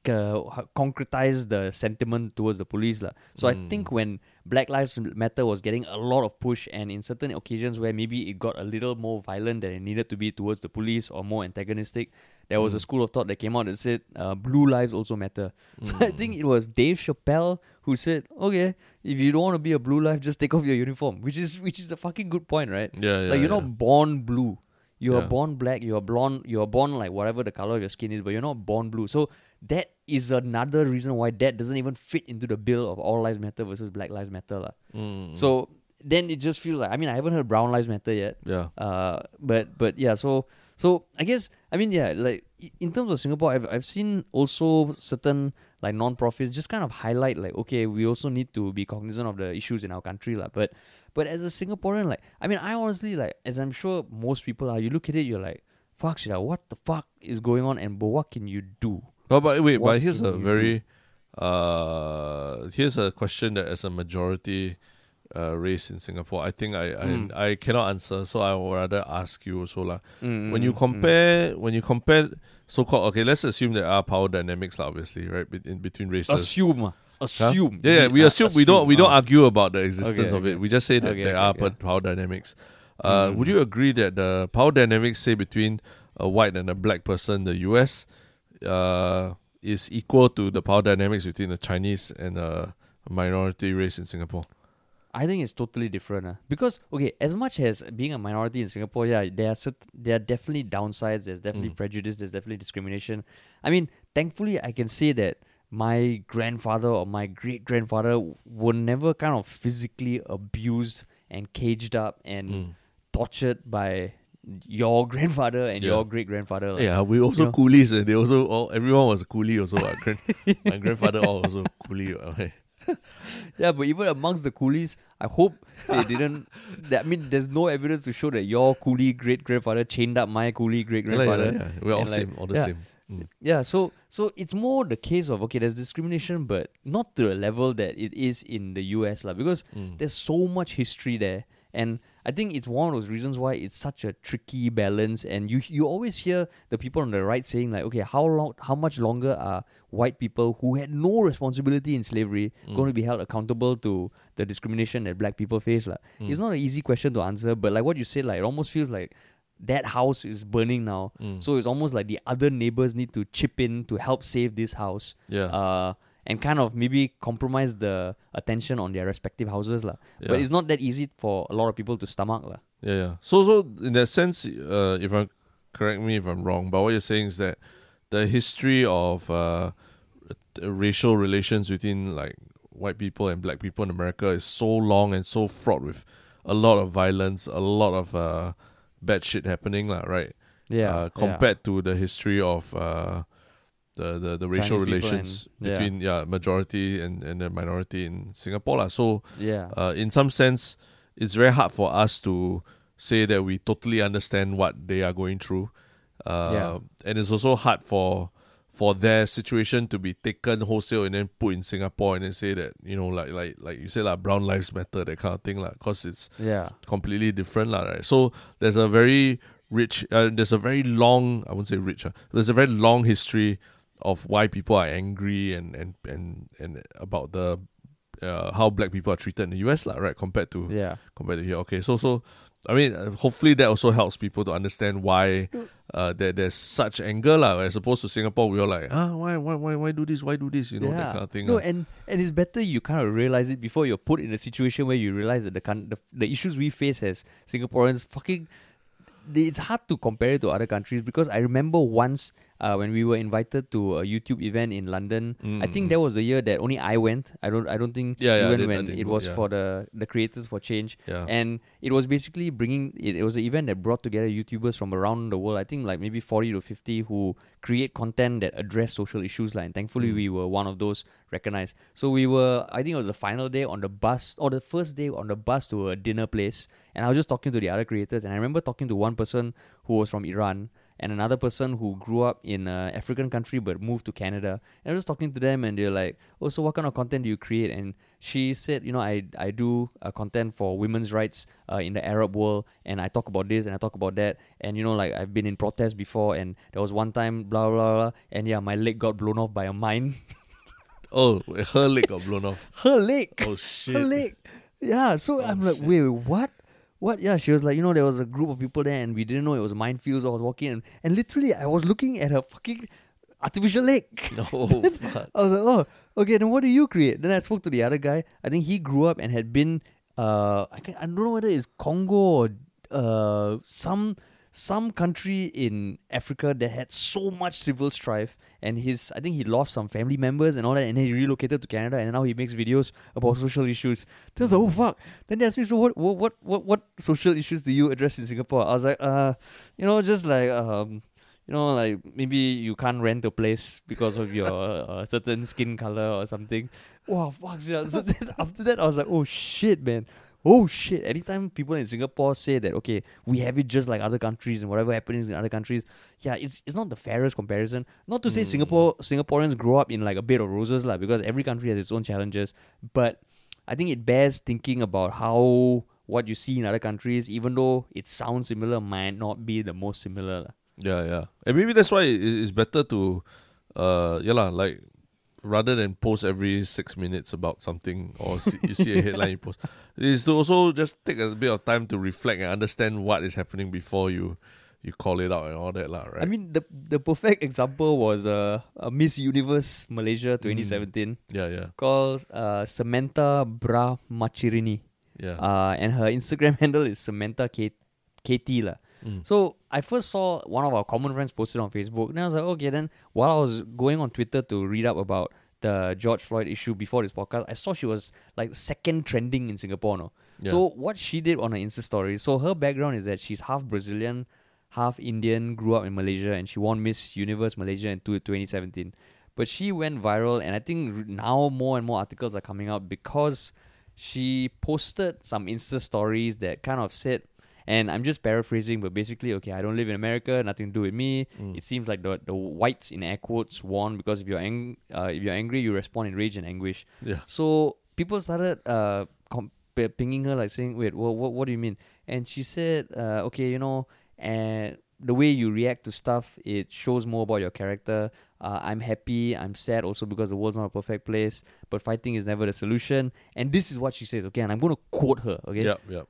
uh, concretized the sentiment towards the police lah. So I Mm. think when Black Lives Matter was getting a lot of push, and in certain occasions where maybe it got a little more violent than it needed to be towards the police or more antagonistic, there was a Mm. school of thought that came out that said uh, blue lives also matter. [laughs] So I Mm. think it was Dave Chappelle who said, "Okay, if you don't want to be a blue life, just take off your uniform," which is which is a fucking good point, right? Yeah, yeah. like you're yeah. not born blue. You are Yeah. born black. You are blonde. You are born like whatever the color of your skin is, but you're not born blue. So that is another reason why that doesn't even fit into the bill of all lives matter versus Black Lives Matter. Mm. So then it just feels like I mean I haven't heard Brown Lives Matter yet. yeah. Uh, but but yeah, so so I guess I mean yeah, like in terms of Singapore, I've I've seen also certain like non-profits just kind of highlight like okay, we also need to be cognizant of the issues in our country lah. But but as a Singaporean, like I mean, I honestly like as I'm sure most people are. You look at it, you're like, fuck shit, what the fuck is going on, and but what can you do? But but wait, What but here's a very uh here's a question that as a majority uh race in Singapore, I think I I, Mm. I cannot answer, so I would rather ask you also lah. Mm, when mm, you mm. compare when you compare so called okay, let's assume there are power dynamics lah, obviously, right? bet- In between races. assume, ah, Huh? assume, Yeah, yeah, we Uh, assume, we don't we don't ah. argue about the existence Okay, of it. We just say that Okay, there okay, are okay. power dynamics. Uh, Mm. Would you agree that the power dynamics, say between a white and a black person, in the U.S. uh, is equal to the power dynamics between the Chinese and a minority race in Singapore? I think it's totally different. Uh. Because okay, as much as being a minority in Singapore, yeah, there are cert- there are definitely downsides. There's definitely Mm. prejudice. There's definitely discrimination. I mean, thankfully, I can say that my grandfather or my great grandfather were never kind of physically abused and caged up and Mm. tortured by your grandfather and Yeah. your great grandfather. Yeah, we also know. coolies. And they also all everyone was a coolie. Also, uh, grand, [laughs] my grandfather all also coolie. Okay. [laughs] Yeah, but even amongst the coolies, I hope they didn't. [laughs] That, I mean, there's no evidence to show that your coolie great grandfather chained up my coolie great Yeah, yeah, grandfather. yeah, We're all like, same, all the yeah. same. Mm. Yeah, so so it's more the case of okay, there's discrimination, but not to the level that it is in the US, lah. Because Mm. there's so much history there, and I think it's one of those reasons why it's such a tricky balance. And you you always hear the people on the right saying like, okay, how long, how much longer are white people who had no responsibility in slavery Mm. going to be held accountable to the discrimination that black people face, lah? Mm. It's not an easy question to answer, but like what you said, like it almost feels like that house is burning now. Mm. So it's almost like the other neighbors need to chip in to help save this house. yeah, Uh, and kind of maybe compromise the attention on their respective houses. lah. yeah. But it's not that easy for a lot of people to stomach. lah. Yeah, yeah. So, so in that sense, uh, if I'm correct me if I'm wrong, but what you're saying is that the history of uh, racial relations within like white people and black people in America is so long and so fraught with a lot of violence, a lot of uh, bad shit happening, lah, right? Yeah. uh, compared to the history of uh, the, the the racial relations and- yeah. between yeah majority and, and the minority in Singapore lah. So Yeah. Uh, in some sense, it's very hard for us to say that we totally understand what they are going through. Uh, Yeah. And it's also hard for for their situation to be taken wholesale and then put in Singapore and then say that you know like like like you say like brown lives matter that kind of thing like because it's yeah. completely different lah, right? So there's a very rich, uh, there's a very long, I won't say rich, uh, there's a very long history of why people are angry and and and and about the uh, how black people are treated in the US lah, right? Compared to Yeah. compared to here. Okay, so so. I mean, uh, hopefully that also helps people to understand why uh, there, there's such anger, lah. As opposed to Singapore, we are like, ah, why, why, why, why do this? Why do this? You know, that kind of thing. No, lah. and and it's better you kind of realize it before you're put in a situation where you realize that the coun- the, the issues we face as Singaporeans fucking it's hard to compare it to other countries because I remember once uh, when we were invited to a YouTube event in London. I think Mm. that was the year that only I went. I don't I don't think Yeah, yeah, I you went didn't- I when it was yeah. for the the creators for change. yeah. And it was basically bringing it, it was an event that brought together YouTubers from around the world. I think like maybe 40 to 50 who create content that address social issues. Like, and thankfully, Mm. we were one of those recognized. So we were, I think it was the final day on the bus, or the first day on the bus to a dinner place. And I was just talking to the other creators. And I remember talking to one person who was from Iran and another person who grew up in an African country but moved to Canada. And I was talking to them, and they're like, "Oh, so what kind of content do you create?" And she said, "You know, I I do uh, content for women's rights uh, in the Arab world, and I talk about this and I talk about that, and you know, like I've been in protests before, and there was one time, blah blah blah, and yeah, my leg got blown off by a mine. [laughs] oh, her leg got blown off. Her leg, Oh shit. her leg. Yeah. So Oh, I'm like, shit. wait, wait, what? What? Yeah, she was like, you know, there was a group of people there, and we didn't know it was minefields. So I was walking, and, and literally, I was looking at her fucking artificial leg. [laughs] No. [laughs] I was like, oh, okay, then what do you create? Then I spoke to the other guy. I think he grew up and had been, uh, I, can, I don't know whether it's Congo or uh, some some country in Africa that had so much civil strife, and his I think he lost some family members and all that, and then he relocated to Canada, and now he makes videos about social issues. Then I was like, oh fuck. Then they asked me, so what what what what, social issues do you address in Singapore? I was like, uh, you know, just like um you know, like maybe you can't rent a place because of your [laughs] uh, certain skin color or something. Wow, fuck yeah. So then [laughs] after that, I was like, oh shit, man. Oh shit. Anytime people in Singapore say that, okay, we have it just like other countries and whatever happens in other countries, yeah, it's it's not the fairest comparison. Not to say Mm. Singapore Singaporeans grow up in like a bed of roses, lah, because every country has its own challenges. But I think it bears thinking about how what you see in other countries, even though it sounds similar, might not be the most similar. Yeah, yeah. And maybe that's why it's better to, uh, yeah, like rather than post every six minutes about something or see, you see a headline you post, is to also just take a bit of time to reflect and understand what is happening before you you call it out and all that, lah, right? I mean, the the perfect example was uh, a Miss Universe Malaysia 2017 yeah, yeah, called uh, Samantha Bra Machirini. yeah. Uh, and her Instagram [laughs] handle is Samantha K- KT. lah. Mm. So I first saw one of our common friends posted on Facebook. And I was like, okay, then while I was going on Twitter to read up about the George Floyd issue before this podcast, I saw she was like second trending in Singapore. No? yeah. So what she did on her Insta story, so her background is that she's half Brazilian, half Indian, grew up in Malaysia, and she won Miss Universe Malaysia in two- 2017. But she went viral, and I think now more and more articles are coming out because she posted some Insta stories that kind of said, and I'm just paraphrasing, but basically, okay, I don't live in America, nothing to do with me. Mm. It seems like the the whites in air quotes won because if you're ang- uh, if you're angry, you respond in rage and anguish. yeah. So people started uh com- pinging her like saying, "Wait, what what what do you mean?" And she said, uh, "Okay, you know, and the way you react to stuff, it shows more about your character. Uh, I'm happy, I'm sad also because the world's not a perfect place, but fighting is never the solution." And this is what she says. Okay, and I'm going to quote her. Okay, Yeah, yeah.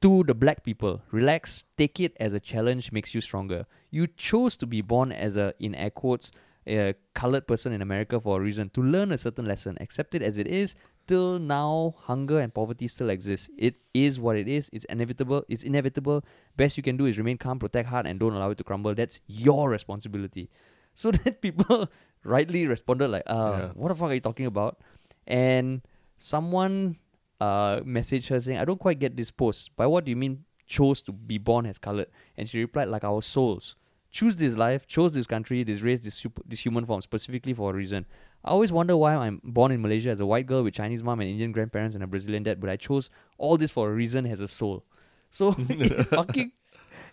To the black people, relax, take it as a challenge makes you stronger. You chose to be born as a, in air quotes, a colored person in America for a reason, to learn a certain lesson. Accept it as it is. Till now, hunger and poverty still exist. It is what it is. It's inevitable. It's inevitable. Best you can do is remain calm, protect heart, and don't allow it to crumble. That's your responsibility. [laughs] So that people [laughs] rightly responded like, uh, Yeah. what the fuck are you talking about? And someone uh, messaged her saying, I don't quite get this post. By what do you mean chose to be born as colored? And she replied, like our souls. Choose this life, chose this country, this race, this, super, this human form, specifically for a reason. I always wonder why I'm born in Malaysia as a white girl with Chinese mom and Indian grandparents and a Brazilian dad, but I chose all this for a reason as a soul. So [laughs] it fucking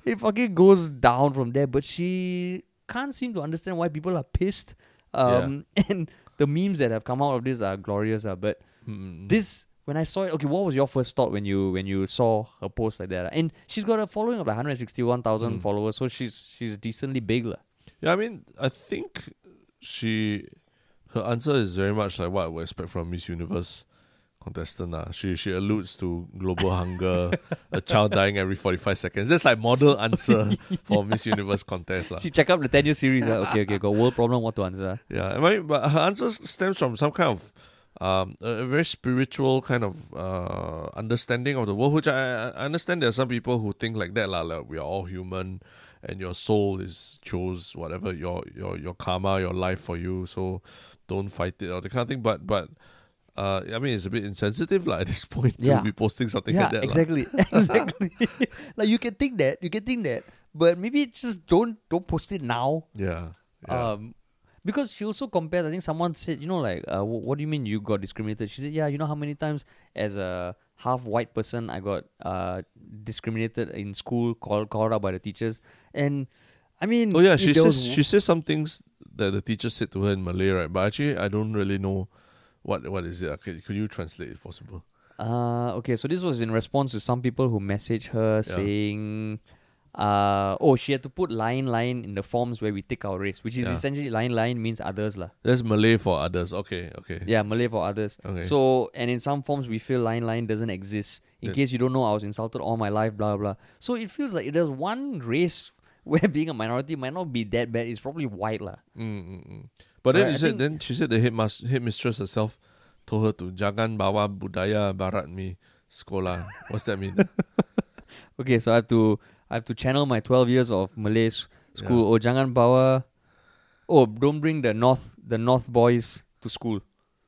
it fucking goes down from there. But she can't seem to understand why people are pissed. Um, [laughs] and the memes that have come out of this are glorious. Uh, but Mm. this when I saw it, okay, what was your first thought when you when you saw her post like that? And she's got a following of like 161,000 Mm. followers, so she's she's decently big. lah. Yeah, I mean, I think she her answer is very much like what I would expect from Miss Universe contestant. lah. She she alludes to global hunger, a child dying every forty five seconds. That's like model answer [laughs] for Miss Universe contest. lah. She check up the 10 year series. ah. Okay, okay, got world problem, what to answer. ah. Yeah, I mean, but her answer stems from some kind of um, a very spiritual kind of uh, understanding of the world, which I, I understand there are some people who think like that, lah, like we are all human and your soul is chose whatever your, your, your karma, your life for you, so don't fight it or the kind of thing. But, but uh, I mean, it's a bit insensitive like, [laughs] at this point Yeah. to be posting something yeah, like that. exactly, [laughs] exactly. [laughs] like you can think that, you can think that, but maybe just don't don't post it now. Yeah. yeah. Um, because she also compared. I think someone said, you know, like, uh, wh- what do you mean you got discriminated? She said, yeah, you know how many times as a half white person I got uh discriminated in school, called called out by the teachers, and I mean, oh, yeah, she says, she says some things that the teacher said to her in Malay, right? But actually, I don't really know what what is it. Okay, could you translate if possible? Uh, okay, so this was in response to some people who messaged her Yeah. saying, uh, oh, she had to put line line in the forms where we take our race, which is Yeah. essentially line line means others lah. That's Malay for others. Okay, okay. Yeah, Malay for others. Okay. So, and in some forms, we feel line line doesn't exist. In case you don't know, I was insulted all my life, blah blah. So it feels like there's one race [laughs] where being a minority might not be that bad. It's probably white lah. Mm, mm, mm. But then Right, you said then she said the headmas- headmistress herself told her to jangan bawa budaya barat mi sekolah. What's that mean? [laughs] Okay, so I have to I have to channel my 12 years of Malay school. Oh, jangan bawa. Oh, don't bring the north the north boys to school.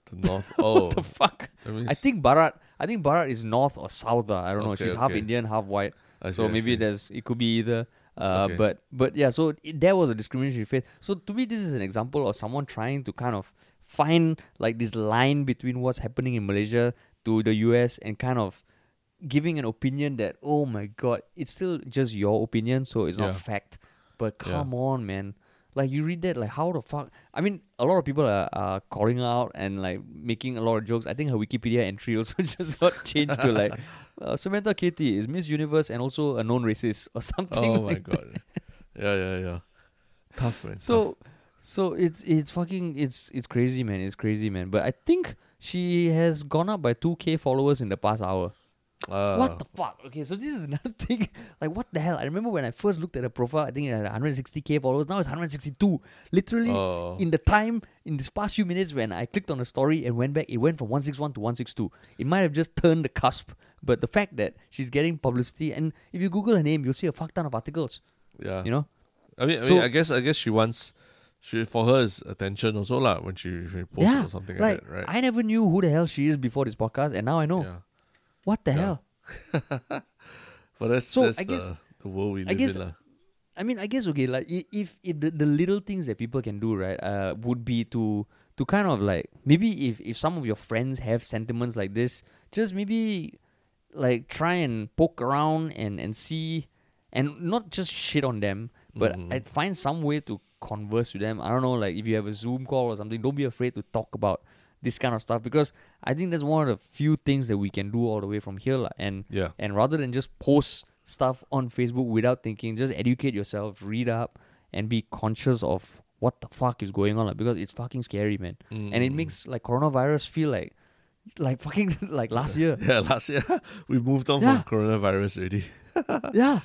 the north. Oh, [laughs] The fuck. I think Barat. I think Barat is north or south. ah. I don't know. Okay, She's half. Indian, half white. I so I maybe see. there's it could be either. Uh, Okay. but but yeah, so it, there was a discrimination she faced. So to me, this is an example of someone trying to kind of find like this line between what's happening in Malaysia to the US and kind of giving an opinion that oh my god, it's still just your opinion, so it's not fact. But Yeah. come on, man. Like you read that, like how the fuck? I mean, a lot of people are, are calling out and like making a lot of jokes. I think her Wikipedia entry [laughs] also just got changed to like [laughs] uh, Samantha Katie is Miss Universe and also a known racist or something. Oh my like that. god. [laughs] yeah, yeah, yeah. Tough, man. tough. So, so it's it's fucking it's it's crazy, man. It's crazy, man. But I think she has gone up by two k followers in the past hour. Uh, what the fuck? Okay, so this is [laughs] another thing. Like, what the hell? I remember when I first looked at her profile, I think it had 160k followers. Now it's 162. Literally, Oh. in the time in this past few minutes when I clicked on the story and went back, it went from 161 to 162. It might have just turned the cusp, but the fact that she's getting publicity and if you Google her name, you'll see a fuck ton of articles. yeah. You know? I mean, I So- I guess, I guess she wants, she for her is attention also lah when she, she posts yeah. or something like like, that, right? I never knew who the hell she is before this podcast, and now I know. Yeah. What the Yeah. hell? [laughs] But that's So, that's I the, guess- the world we I live guess- in lah. I mean, I guess okay, like if if the, the little things that people can do, right, uh, would be to to kind of like maybe if if some of your friends have sentiments like this, just maybe like try and poke around and and see, and not just shit on them, but Mhm. I'd find some way to converse with them. I don't know, like if you have a Zoom call or something, don't be afraid to talk about this kind of stuff because I think that's one of the few things that we can do all the way from here, lah. and Yeah. and rather than just post stuff on Facebook without thinking, just educate yourself, read up, and be conscious of what the fuck is going on. Like, because it's fucking scary, man. And it Mm. makes like coronavirus feel like like fucking [laughs] like last year. [laughs] Yeah, last year [laughs] we moved on Yeah. from coronavirus already. yeah.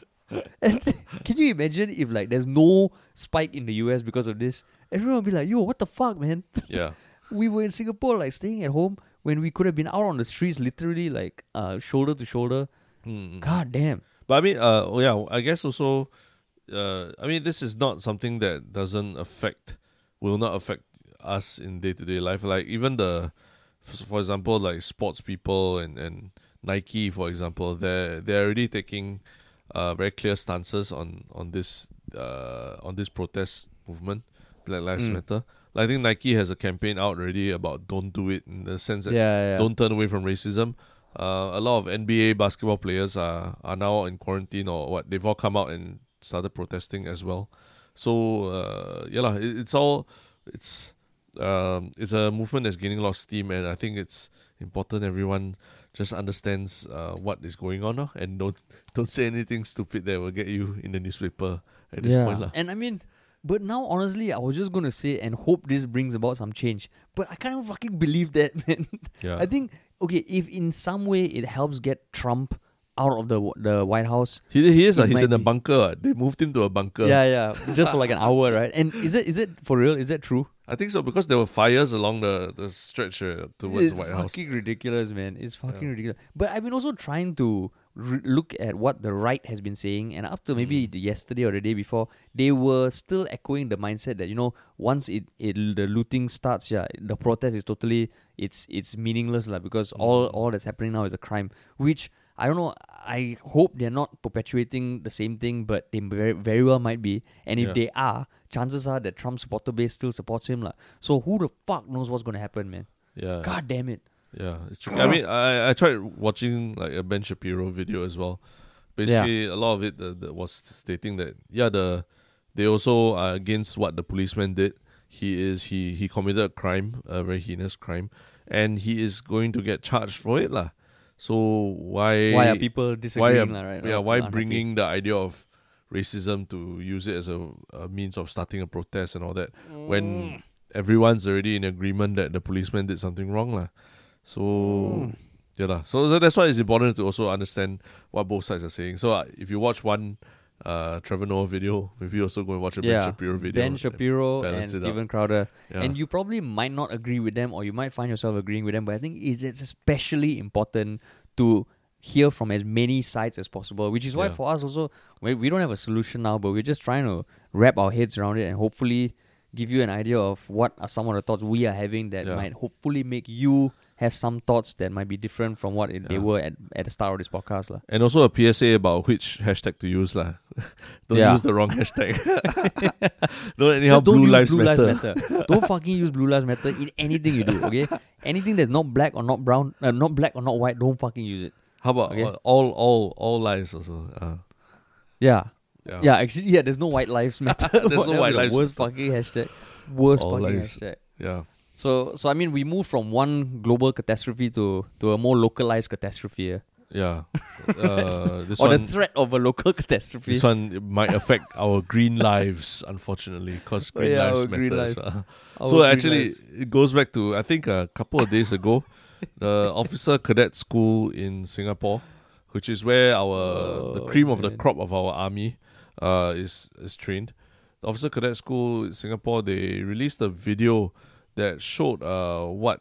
And can you imagine if like there's no spike in the US because of this? Everyone will be like, yo, what the fuck, man? Yeah. We were in Singapore like staying at home when we could have been out on the streets literally like uh shoulder to shoulder. Mm. God damn. But I mean, uh, oh yeah, I guess also, uh, I mean, this is not something that doesn't affect, will not affect us in day to day life. Like even the, for, for example, like sports people and, and Nike, for example, they're they're already taking uh, very clear stances on on this uh, on this protest movement, Black Lives Mm. Matter. Like, I think Nike has a campaign out already about don't do it in the sense that yeah, yeah. don't turn away from racism. Uh, a lot of NBA basketball players are are now in quarantine or what. They've all come out and started protesting as well. So uh, yeah, lah, it, it's all it's um, it's a movement that's gaining a lot of steam, and I think it's important everyone just understands uh, what is going on uh, and don't don't say anything stupid that will get you in the newspaper at this yeah. point. lah. And I mean, but now honestly, I was just gonna say and hope this brings about some change. But I can't fucking believe that, [laughs] man. Yeah. I think okay, if in some way it helps get Trump out of the the White House, he, he is, uh, he's in a be- bunker. They moved him to a bunker. yeah, yeah, just for like an hour, right? And is it is it for real? Is that true? I think so because there were fires along the, the stretch uh, towards it's the White House. It's fucking ridiculous, man. It's fucking Yeah. ridiculous. But I've been also trying to re- look at what the right has been saying, and up to maybe Mm. yesterday or the day before, they were still echoing the mindset that you know once it, it the looting starts, yeah, the protest is totally it's it's meaningless, lah. Because all Mm. all that's happening now is a crime, which I don't know. I hope they're not perpetuating the same thing, but they very very well might be. And if Yeah. they are, chances are that Trump's supporter base still supports him, lah. So who the fuck knows what's gonna happen, man? Yeah. God damn it. Yeah, it's true. I mean, I, I tried watching like a Ben Shapiro video as well. Basically, a lot of it uh, that was stating that yeah, the they also are against what the policeman did. He is he he committed a crime, a very heinous crime, and he is going to get charged for it, lah. So why why are people why disagreeing, are- lah, right? yeah why bringing the idea of racism to use it as a, a means of starting a protest and all that Mm. when everyone's already in agreement that the policeman did something wrong lah. So Mm. yeah. So, that's why it's important to also understand what both sides are saying. So uh, if you watch one uh, Trevor Noah video, maybe also go and watch a Ben Shapiro video. Ben Shapiro and out. Steven Crowder, Yeah. and you probably might not agree with them, or you might find yourself agreeing with them. But I think it's it's especially important to hear from as many sides as possible. Which is why Yeah. for us also, we we don't have a solution now, but we're just trying to wrap our heads around it and hopefully give you an idea of what are some of the thoughts we are having that Yeah. might hopefully make you have some thoughts that might be different from what it, they were at, at the start of this podcast. lah. and also a PSA about which hashtag to use lah. [laughs] don't Yeah. use the wrong hashtag. [laughs] [laughs] don't anyhow Just don't blue use lives blue matter. lives matter. don't fucking use blue lives matter in anything you do. Okay, anything that's not black or not brown, uh, not black or not white, don't fucking use it. How about Okay. uh, all all all lives also? Uh, Yeah, yeah. yeah. Actually, yeah. There's no white lives matter. There's no white lives Worst fucking hashtag. Worst All fucking lives. hashtag. Yeah. So, so I mean, we move from one global catastrophe to to a more localized catastrophe, eh? Yeah. [laughs] Uh, this or one, the threat of a local [laughs] catastrophe. this one might affect our green lives, unfortunately, because Oh, green yeah, lives matter. green lives. well. So actually, lives. it goes back to I think a couple of days ago, [laughs] the officer cadet school in Singapore, which is where our the Oh, cream of the crop of our army, uh, is is trained. The officer cadet school in Singapore they released a video that showed uh what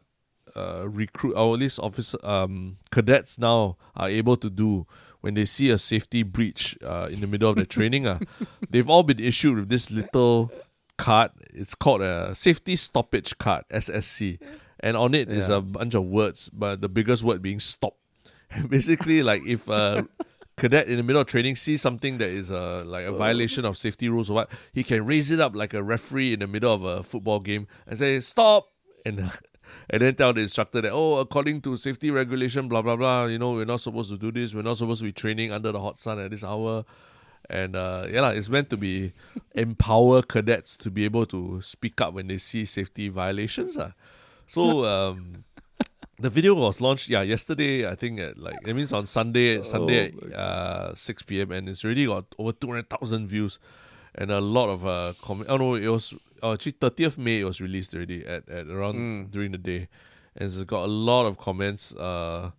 uh recruit or at least officer um cadets now are able to do when they see a safety breach uh in the middle of their training. Uh. [laughs] They've all been issued with this little card. It's called a safety stoppage card, SSC. And on it is Yeah. a bunch of words, but the biggest word being stop. [laughs] Basically, like if a cadet in the middle of training sees something that is a like a violation of safety rules or what, he can raise it up like a referee in the middle of a football game and say stop! And [laughs] and then tell the instructor that oh according to safety regulation blah blah blah you know we're not supposed to do this. We're not supposed to be training under the hot sun at this hour. And uh, yeah it's meant to be [laughs] empower cadets to be able to speak up when they see safety violations ah. so um the video was launched yeah yesterday i think at like it means on sunday sunday Oh at uh 6 p.m and it's already got over 200000 views and a lot of uh comment oh no it was oh, actually 30th may it was released already at, at around Mm. during the day. And it's got a lot of comments uh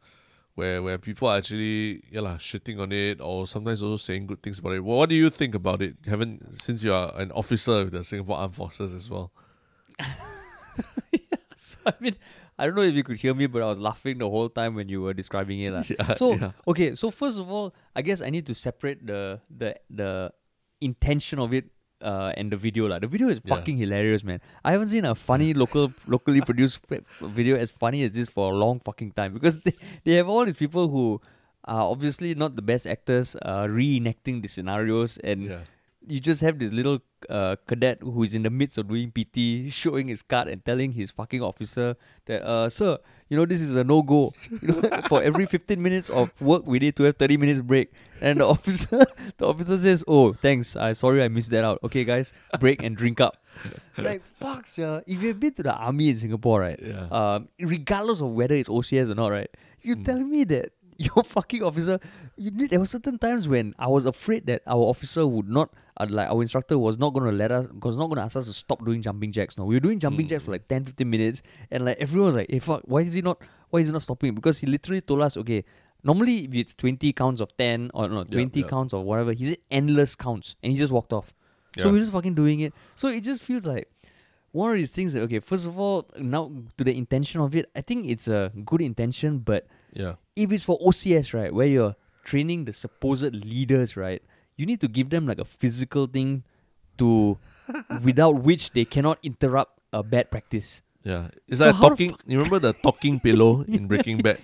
where where people are actually yeah lah, shitting on it or sometimes also saying good things about it. Well, what do you think about it? Haven't since you are an officer with the singapore armed forces as well. [laughs] So I mean, I don't know if you could hear me, but I was laughing the whole time when you were describing it. lah. [laughs] Yeah, so yeah. okay, so first of all, I guess I need to separate the the the intention of it uh, and the video lah. The video is Yeah. fucking hilarious, man. I haven't seen a funny local, [laughs] locally produced video as funny as this for a long fucking time because they, they have all these people who are obviously not the best actors, uh, reenacting the scenarios, and Yeah. You just have this little uh, cadet who is in the midst of doing PT, showing his card and telling his fucking officer that, uh, sir, you know, this is a no go. You know, [laughs] for every 15 minutes of work, we need to have 30 minutes break. And the [laughs] officer, [laughs] the officer says, oh, thanks. I sorry I missed that out. Okay, guys, break and drink up. like, fuck, sir. If you've been to the army in Singapore, right? Yeah. Um, regardless of whether it's OCS or not, right? You Mm. tell me that your fucking officer. You need, there were certain times when I was afraid that our officer would not, like our instructor was not going to let us, was not going to ask us to stop doing jumping jacks. No, we were doing jumping Mm. jacks for like 10, 15 minutes, and like everyone was like, "Hey, fuck, why is he not? Why is he not stopping?" Because he literally told us, "Okay, normally if it's twenty counts of ten or no twenty yep. counts or whatever, he said endless counts, and he just walked off. So Yeah. we we're just fucking doing it. So it just feels like one of these things that okay, first of all, now to the intention of it, I think it's a good intention, but Yeah. if it's for OCS, right, where you're training the supposed leaders, right, you need to give them like a physical thing to without which they cannot interrupt a bad practice. Yeah. It's So like talking. you remember the talking pillow [laughs] in Breaking Bad?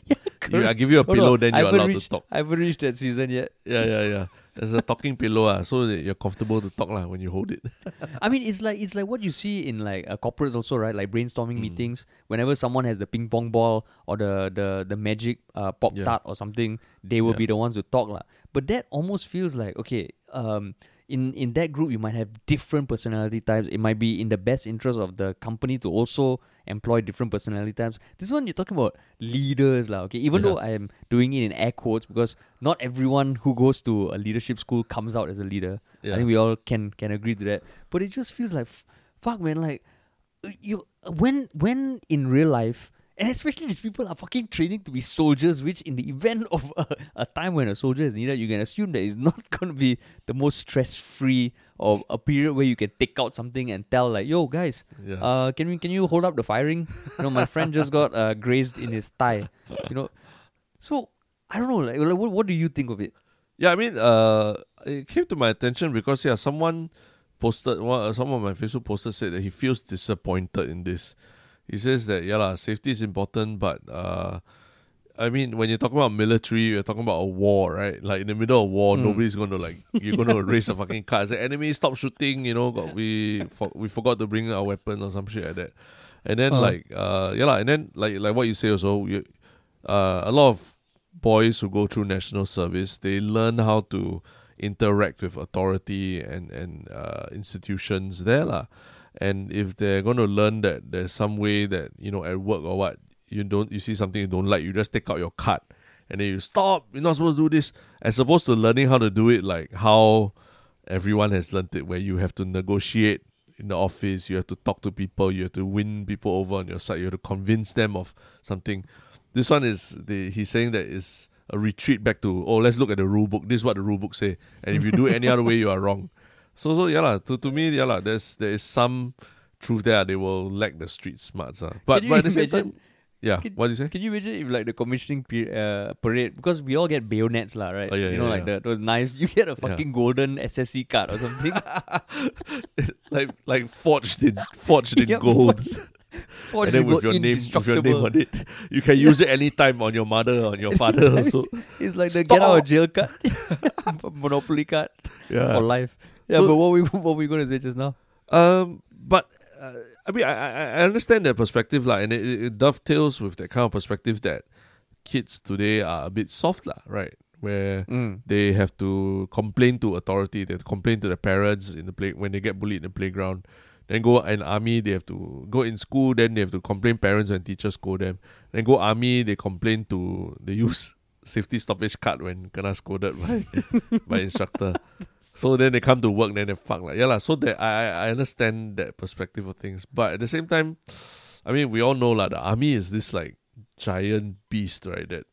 You, I give you a pillow, then you're allowed reached, to talk. I haven't reached that season yet. Yeah, yeah, yeah. It's a talking pillow, ah, so that you're comfortable to talk lah when you hold it. [laughs] I mean, it's like it's like what you see in like uh, corporates also, right? Like brainstorming Mm. meetings. Whenever someone has the ping pong ball or the the the magic uh, pop Yeah. tart or something, they will Yeah. be the ones to talk lah. But that almost feels like okay. Um, in in that group, you might have different personality types. It might be in the best interest of the company to also employ different personality types. This one you're talking about leaders lah. Okay, even Yeah. though I am doing it in air quotes because not everyone who goes to a leadership school comes out as a leader. Yeah. I think we all can can agree to that. But it just feels like, f- fuck, man. Like, uh, you when when in real life, and especially these people are fucking training to be soldiers. Which in the event of a, a time when a soldier is needed, you can assume that it's not [laughs] going to be the most stress free or a period where you can take out something and tell like, yo guys, yeah. uh, can we can you hold up the firing? You know, my friend just got uh, grazed in his thigh. You know, so I don't know. Like, like, what what do you think of it? Yeah, I mean, uh, it came to my attention because yeah, someone posted uh, someone on my Facebook posted said that he feels disappointed in this. He says that yeah, lah, safety is important, but uh, I mean, when you're talking about military, you're talking about a war, right? Like in the middle of war, Mm. nobody's going to like you're going [laughs] to raise a fucking card, say enemy stop shooting, you know, got, we for, we forgot to bring our weapon or some shit like that. And then Uh. like uh yeah, lah, and then like like what you say also, you, uh, a lot of boys who go through national service, they learn how to interact with authority and and uh, institutions there lah. And if they're going to learn that there's some way that you know at work or what you don't you see something you don't like, you just take out your card and then you stop. You're not supposed to do this, as opposed to learning how to do it like how everyone has learned it, where you have to negotiate in the office, you have to talk to people, you have to win people over on your side, you have to convince them of something. This one is the he's saying that is a retreat back to oh let's look at the rule book. This is what the rule book say, and if you do it any other way, you are wrong. So so yeah lah. To to me yeah lah. There's there is some truth there. They will lack the street smarts ah. But but at the same time, yeah. can- what do you say? Can you imagine if like the commissioning pe- uh, parade because we all get bayonets lah, right? Oh, yeah, you yeah, know, like yeah. the those knives. [laughs] You get a Yeah. fucking golden SSC card or something. [laughs] [laughs] like like forged in forged in Yeah, gold. Forged and then with your name with your name on it. You can use it anytime on your mother, on your father also. It's like the get out of jail card, monopoly card Yeah. for life. Yeah, So- but what we [laughs] what we gonna say just now? Um, but uh, I mean, I, I I understand their perspective, like, and it, it dovetails with that kind of perspective that kids today are a bit soft, lah, right? Where Mm. they have to complain to authority, they have to complain to their parents in the play when they get bullied in the playground. Then go in army, they have to go in school. Then they have to complain parents when teachers scold them. Then go army, they complain to they use [laughs] safety stoppage card when kena scolded by [laughs] by instructor. So then they come to work, then they fuck like yeah lah. So that I I- understand that perspective of things, but at the same time, [sniffs] I mean we all know lah. The army is this like giant beast, right? That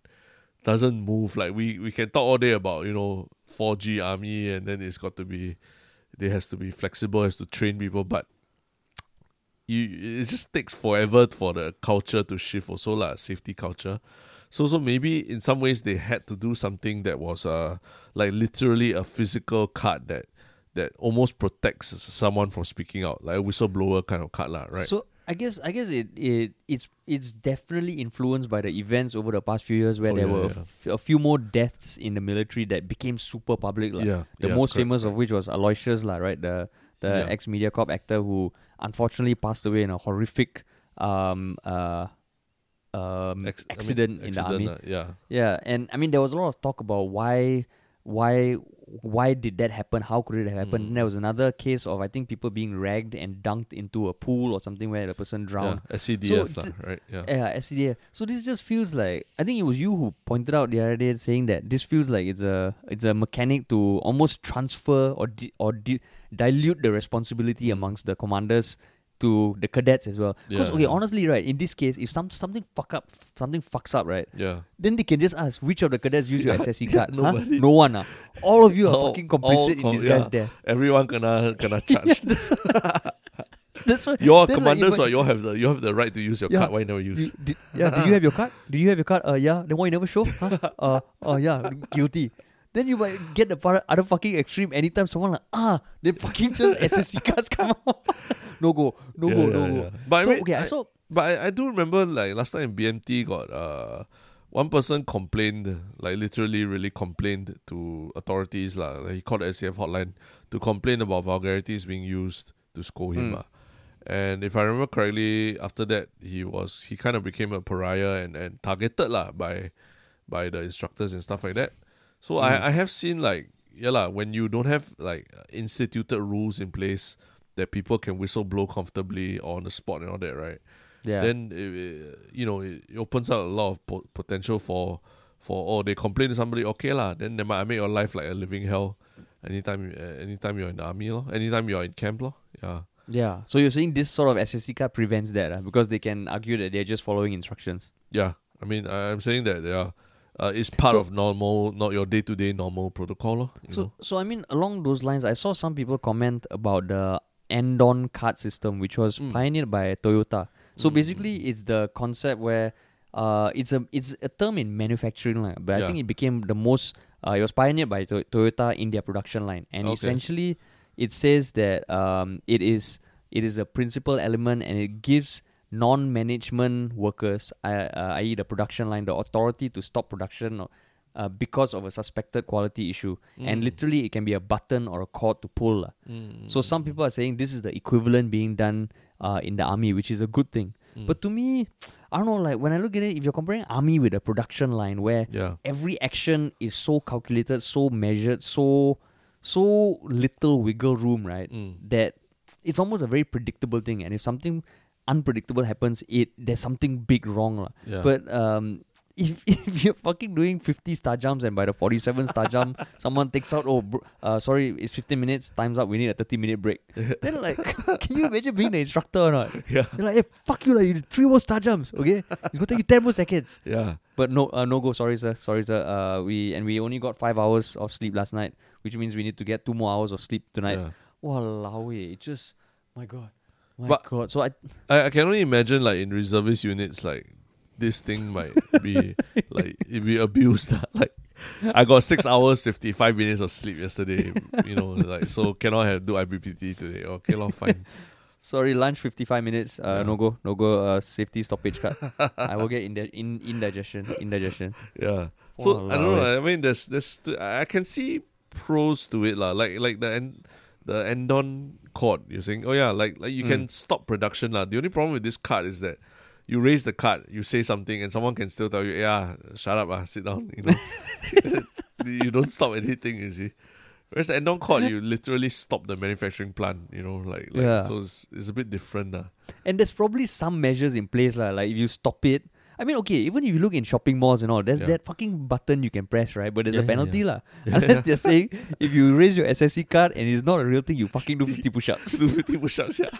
doesn't move. Like we we can talk all day about you know 4G army, and then it's got to be, it has to be flexible, has to train people, but [sniffs] you it just takes forever for the culture to shift. Also lah, safety culture. So so maybe in some ways they had to do something that was uh like literally a physical card that that almost protects someone from speaking out, like a whistleblower kind of card, lah, right? So I guess I guess it, it it's it's definitely influenced by the events over the past few years where Oh, there yeah, were a yeah. f- a few more deaths in the military that became super public. yeah, The yeah, most correct, famous of which was Aloysius, lah, right? The the ex MediaCorp actor who unfortunately passed away in a horrific um uh um Ex- I mean, accident in the army. uh, yeah, Yeah, and I mean there was a lot of talk about why why why did that happen? How could it have happened? Mm. And there was another case of I think people being ragged and dunked into a pool or something where the person drowned. yeah, SCDF, So lah, right? Yeah, Yeah, SCDF. So this just feels like I think it was you who pointed out the other day saying that this feels like it's a it's a mechanic to almost transfer or di- or di- dilute the responsibility Mm. amongst the commanders to the cadets as well. Because Yeah, okay, yeah. honestly, right, in this case, if some something fuck up, something fucks up, right, yeah. then they can just ask which of the cadets use your SSC [laughs] card. Huh? No one. Ah, all of you are All- fucking complicit in this guy's yeah. death. Everyone gonna gonna charge. That's why. Your Then, like, commanders, I- or you all have the you have the right to use your card. Why you never use? You, did, yeah, do you have your card? Do you have your card? Uh, yeah. Then why you never show? Huh? [laughs] Uh, uh, yeah, guilty. Then you might get the other fucking extreme anytime someone like ah, then fucking just SSC cards come out. [laughs] no go, no Yeah, go, yeah, no go. But so I mean, okay, I, I- saw. But I, I do remember like last time BMT got uh one person complained like literally really complained to authorities. Like, he called the SCF hotline to complain about vulgarities being used to scold him Mm. And if I remember correctly, after that he was he kind of became a pariah and, and targeted lah by by the instructors and stuff like that. So Mm. I, I have seen like yeah lah, when you don't have like instituted rules in place that people can whistle blow comfortably on the spot and all that, right? Yeah. then it, you know it, opens up a lot of po- potential for for oh they complain to somebody okay lah then they might make your life like a living hell anytime you- uh, anytime you're in the army lor anytime you're in camp lor yeah yeah. So you're saying this sort of SSC card prevents that ah, because they can argue that they're just following instructions. yeah I mean I'm saying that yeah uh, it's part So- of normal not your day to day normal protocol lor, So, know. so I mean, along those lines, I saw some people comment about the Andon card system, which was Mm. pioneered by Toyota. So Mm, basically, it's the concept where uh, it's a it's a term in manufacturing line, but I think it became the most. Uh, it was pioneered by to- Toyota in their production line, and Okay. essentially, it says that um, it is it is a principal element, and it gives non-management workers, uh, uh, i.e., the production line, the authority to stop production. Or, uh, because of a suspected quality issue, and Mm. literally it can be a button or a cord to pull. mm, So some people are saying this is the equivalent being done uh, in the army, which is a good thing. mm, But to me, [tsk] I don't know. Like when I look at it, if you're comparing army with a production line where yeah every action is so calculated, so measured, so so little wiggle room, right? mm, That it's almost a very predictable thing. And if something unpredictable happens, it there's something big wrong, yeah But um, if [laughs] if you're fucking doing 50 star jumps and by the 47 star jump [laughs] someone takes out oh bro, uh, sorry it's 15 minutes time's up we need a 30 minute break. [laughs] Then like can you imagine being the instructor or not? Yeah. You're like hey fuck you like you did three more star jumps okay? It's gonna take you 10 more seconds. Yeah. But no uh, no go sorry sir sorry sir uh, we and we only got five hours of sleep last night which means we need to get two more hours of sleep tonight. Yeah. Walao, eh, it just my god my But- god. So I I, I can only imagine like in reservist units like this thing might be like it be abused [laughs] like I got six hours fifty five minutes of sleep yesterday you know like so cannot have do IPPT today okay lor fine Sorry, lunch fifty five minutes. Uh, Yeah. no go, no go. Uh, safety stoppage cut. I will get in the in indigestion, indigestion. yeah so I don't know. I mean there's there's I I can see pros to it lah like like the en- the Andon card you're saying oh yeah like like you Mm. can stop production lah the only problem with this card is that you raise the card, you say something, and someone can still tell you, "Yeah, shut up, ah, sit down." You know, [laughs] you don't stop anything. You see, whereas the Andon card, you literally stop the manufacturing plant. You know, like, like Yeah. so it's, it's a bit different. lah. And there's probably some measures in place, lah. Like if you stop it. I mean, okay, even if you look in shopping malls and all, there's Yeah. that fucking button you can press, right? But there's Yeah, a penalty, yeah. lah. [laughs] [laughs] Unless they're saying if you raise your SSC card and it's not a real thing, you fucking do 50 push-ups. Do 50 push-ups, yeah.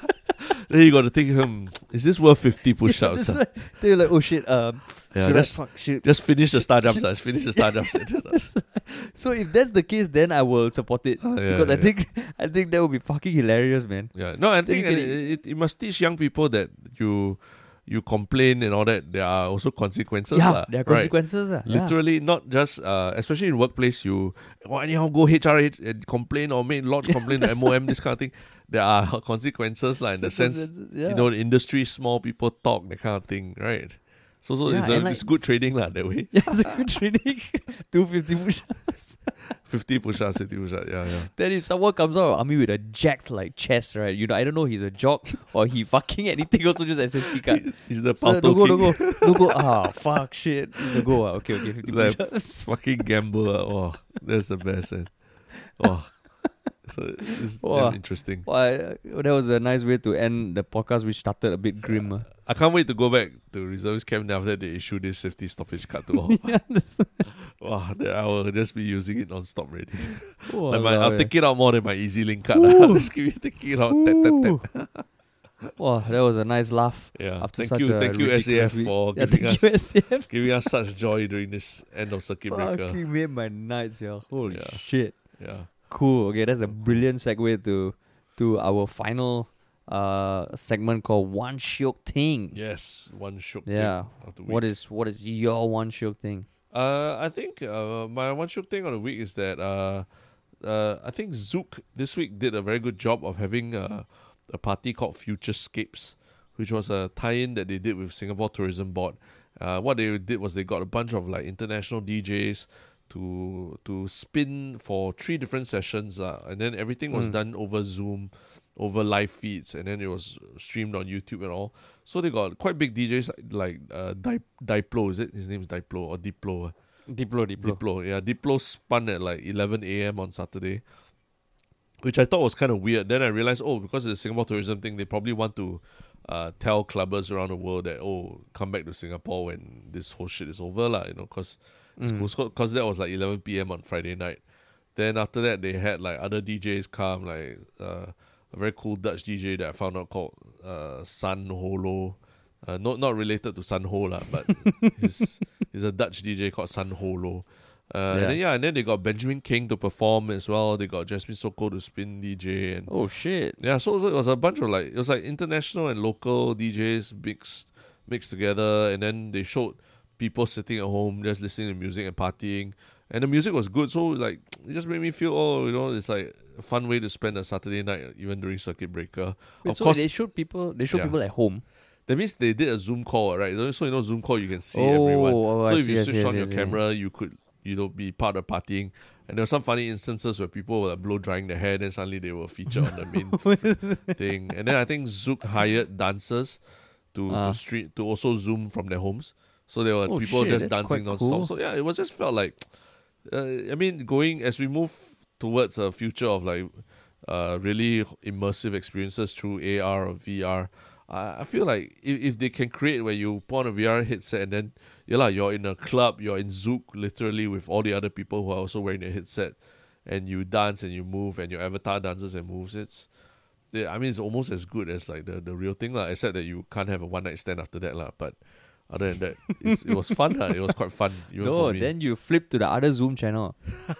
Then you got to think, hmm, is this worth 50 [laughs] push-ups? That's ah? why they're like, oh shit, um, Yeah, should I just, fuck, should, just finish the star jumps. finish the star jumps. [laughs] [laughs] so if that's the case, then I will support it Ah, yeah, because I think I think that would be fucking hilarious, man. Yeah, no, I Then you think it, it, it must teach young people that you you complain and all that, there are also consequences. yeah, lah, there are right? consequences. ah. Yeah. Literally, not just uh, especially in workplace, you oh, anyhow go HR and complain or make lodge complaint [laughs] to MOM, this kind of thing. There are [laughs] consequences, like in the sense yeah. you know, the industry, small people talk, that kind of thing, right? So, so it's, a, like- it's good trading, lah, that way. [laughs] Yeah, it's a good training. [laughs] 250 push 50 push ups, [laughs] 50 push ups, yeah, yeah. Then if someone comes out of army with a jacked like chest, right? You know, I don't know he's a jock or he fucking anything also just SSC card. He's the So, no go, no go, no go. Ah, fuck, shit. It's a go. Ah. Okay, okay, 50 Like, push-ups. Fucking gambler. Oh, that's the best. And, oh, so it's [laughs] Wow. interesting. Well, I- that was a nice way to end the podcast, which started a bit grim. ah. I can't wait to go back to reservist camp. After they issue this safety stoppage card to all. [laughs] yeah, that's, [laughs] wow, then I will just be using it non-stop already. oh, Like my, I'll yeah. take it out more than my EZ-Link card. I'll just keep taking it out. Tap, tap, tap. Wow, that was a nice laugh. Yeah. After thank such you, a thank you, SAF, week. for Yeah, giving thank us SAF. giving us such joy during this end of circuit breaker. Fucking made my nights, yeah. Holy Yeah. shit. Yeah. Cool. Okay, that's a brilliant segue to to our final uh segment called One Shiok Thing. Yes, one shiok Yeah. thing of the week. What is what is your one shiok thing? Uh, I think uh, my one shiok thing of the week is that uh, uh, I think Zouk this week did a very good job of having uh, a party called Futurescapes, which was a tie-in that they did with Singapore Tourism Board. Uh, what they did was they got a bunch of like international DJs to to spin for three different sessions, uh, and then everything was Mm. done over Zoom, over live feeds, and then it was streamed on YouTube and all. So they got quite big DJs like uh, Di- Diplo, is it? His name's Diplo or Diplo. Diplo, Diplo. Diplo, yeah, Diplo spun at like 11 a.m. on Saturday, which I thought was kind of weird. Then I realized, oh, because of the Singapore tourism thing, they probably want to uh, tell clubbers around the world that, oh, come back to Singapore when this whole shit is over, lah, you know, because Mm. because that was like 11 p.m. on Friday night. Then after that, they had like other DJs come, like uh, a very cool Dutch DJ that I found out called uh, Sun Holo. Uh, not not related to Sun Ho but [laughs] he's he's a Dutch DJ called Sun Holo. Uh, Yeah. And then yeah, and then they got Benjamin Kheng to perform as well. They got Jasmine Sokko to spin DJ, and Oh shit. yeah, so, so it was a bunch of like it was like international and local DJs mixed mixed together, and then they showed people sitting at home just listening to music and partying, and the music was good. So like it just made me feel oh you know it's like a fun way to spend a Saturday night even during circuit breaker. Wait, of so course, they showed people they showed Yeah. people at home. that means they did a Zoom call, right? So you know Zoom call you can see Oh, everyone. oh, I so if see, you I switch see, on your camera, you could you know be part of partying. And there were some funny instances where people were like blow drying their hair, then suddenly they were featured on the main [laughs] [laughs] thing. And then I think Zouk hired dancers to Ah. to stream to also zoom from their homes. So there were Oh, people shit, just dancing non-stop. cool. So yeah, it was just felt like uh, I mean going as we move towards a future of like uh really immersive experiences through AR or VR. I I feel like if, if they can create where you put on a VR headset and then yeah, like you're in a club, you're in Zouk literally with all the other people who are also wearing a headset and you dance and you move and your avatar dances and moves. It's I mean it's almost as good as like the, the real thing, lah, except that you can't have a one night stand after that, lah. But other than that, it's, it was fun, lah. It was quite fun. Even No, for me. then you flip to the other Zoom channel. [laughs]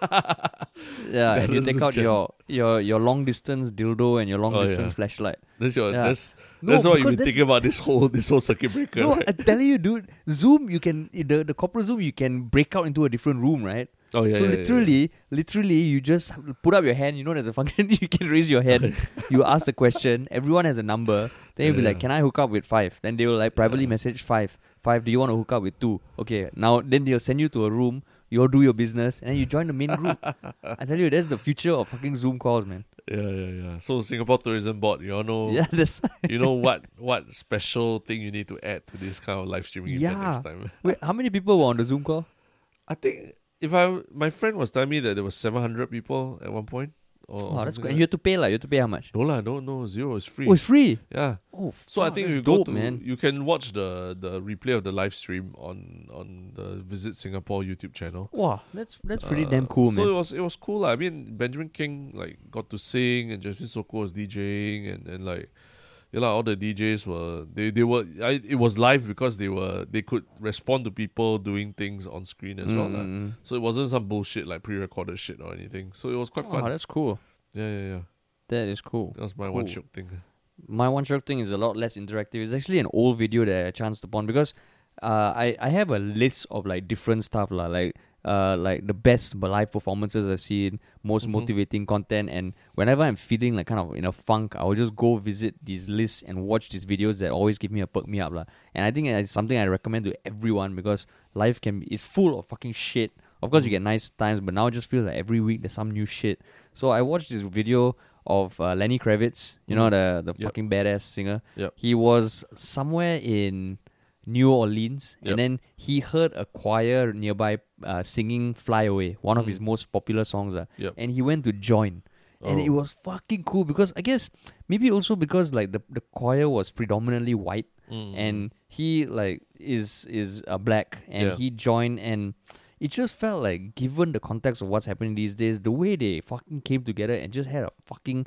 yeah, and you take Zoom out channel. your your your long distance dildo and your long Oh, distance yeah. flashlight. that's your yeah. that's No, that's what you've because been that's- thinking about this whole this whole circuit breaker, No, right? I'm telling you, dude. Zoom, you can the the corporate Zoom, you can break out into a different room, right? Oh yeah. so yeah, yeah, yeah. literally, literally, you just put up your hand. You know, there's a function. [laughs] you can raise your hand. [laughs] you ask the question. Everyone has a number. Then you'll be like. "Can I hook up with five? Then they will like privately message five. Five. Do you want to hook up with two? Okay. Now then they'll send you to a room. You all do your business, and then you join the main room. [laughs] I tell you, that's the future of fucking Zoom calls, man. Yeah, yeah, yeah. So Singapore Tourism Board, you all know Yeah, that's you know what what special thing you need to add to this kind of live streaming event Yeah. next time. Wait, how many people were on the Zoom call? I think if I my friend was telling me that there was seven hundred people at one point. Or, or Oh, that's something good. like And you have to pay, like, you have to pay how much? No lah, no, no, zero is free. Oh, it's free. yeah. Oh, So I think that's you go to man. you can watch the the replay of the live stream on on the Visit Singapore YouTube channel. Wow, that's that's pretty Uh, damn cool, So man. it was it was cool. lah. I mean Benjamin Kheng like got to sing and Jasmine Sokko was DJing and, and like you know all the DJs were they, they were I, it was live because they were they could respond to people doing things on screen as well. lah. Mm, mm, So it wasn't some bullshit like pre recorded shit or anything. So it was quite mm. fun. Oh, that's cool. yeah, yeah, yeah. That is cool. That was my one Cool. shiok thing. My one shot thing is a lot less interactive. It's actually an old video that I chanced upon because uh, I I have a list of like different stuff lah, like uh like the best live performances I've seen, most Mhm. motivating content, and whenever I'm feeling like kind of in a funk, I will just go visit these lists and watch these videos that always give me a perk me up lah. And I think it's something I recommend to everyone because life can be is full of fucking shit. Of course, you get nice times, but now it just feels like every week there's some new shit. So I watched this video of uh, Lenny Kravitz, you know the the Yep. fucking badass singer. Yep. He was somewhere in New Orleans, Yep. and then he heard a choir nearby uh, singing "Fly Away," one of his Mm. most popular songs. Uh, Yep. and he went to join, and it Oh. was fucking cool because I guess maybe also because like the the choir was predominantly white, Mm. and he like is is uh, black and Yeah. he joined and it just felt like given the context of what's happening these days the way they fucking came together and just had a fucking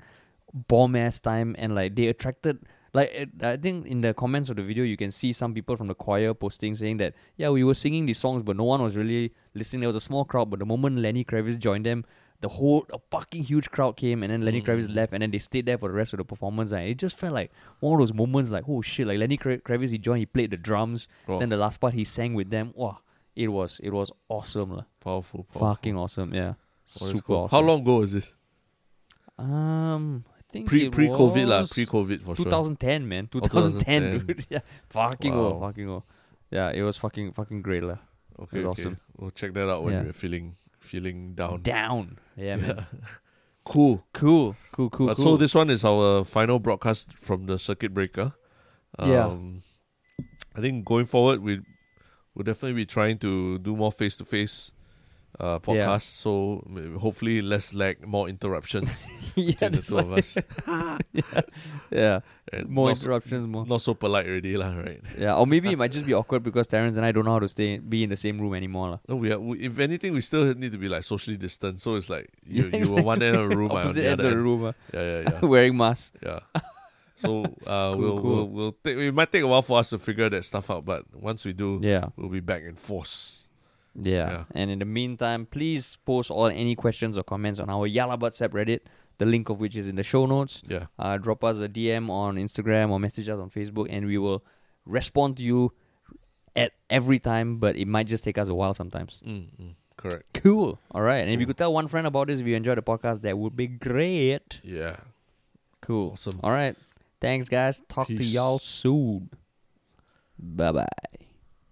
bomb ass time and like they attracted like it, i think in the comments of the video you can see some people from the choir posting saying that yeah we were singing these songs but no one was really listening there was a small crowd but the moment lenny kravitz joined them the whole a fucking huge crowd came and then lenny kravitz Mm. left and then they stayed there for the rest of the performance and it just felt like one of those moments like oh shit like lenny Kra- kravitz he joined he played the drums Oh, then the last part he sang with them. Wow, it was it was awesome, lah. powerful, powerful. Fucking awesome, yeah. Oh, Super cool. awesome. How long ago was this? Um, think Pre pre COVID lah, pre COVID for sure. 2010, man. Oh, 2010, 2010. dude. [laughs] yeah, fucking oh, Wow. fucking oh. Yeah, it was fucking fucking great, lah. Okay, was okay. awesome. We'll check that out when Yeah. we're feeling feeling down. Down, yeah, man. [laughs] Cool. Cool, cool, cool, But cool. so this one is our final broadcast from the circuit breaker. Yeah. Um, I think going forward we we'll definitely be trying to do more face to face uh Yeah. So hopefully less lag, more interruptions [laughs] yeah, between the two of us. [laughs] yeah, And more not so, interruptions, more. not so polite already, lah, right? Yeah, or maybe it might just be [laughs] awkward because Terence and I don't know how to stay be in the same room anymore, lah. No, we, are, we if anything we still need to be like socially distant. So it's like you Yeah, you were one end of the room, I on Opposite the other of the room, uh, Yeah, yeah, yeah. wearing masks. Yeah. So uh, we'll, cool. we'll we'll take. It might take a while for us to figure that stuff out, but once we do, Yeah. we'll be back in force. Yeah. Yeah. And in the meantime, please post all any questions or comments on our Yah Lah But subreddit, the link of which is in the show notes. Yeah. Uh, drop us a DM on Instagram or message us on Facebook, and we will respond to you at every time. But it might just take us a while sometimes. Mm, mm, correct. Cool. All right. And if you could tell one friend about this, if you enjoyed the podcast, that would be great. Yeah. Cool. Awesome. All right. Thanks, guys. Talk to y'all soon. Bye bye.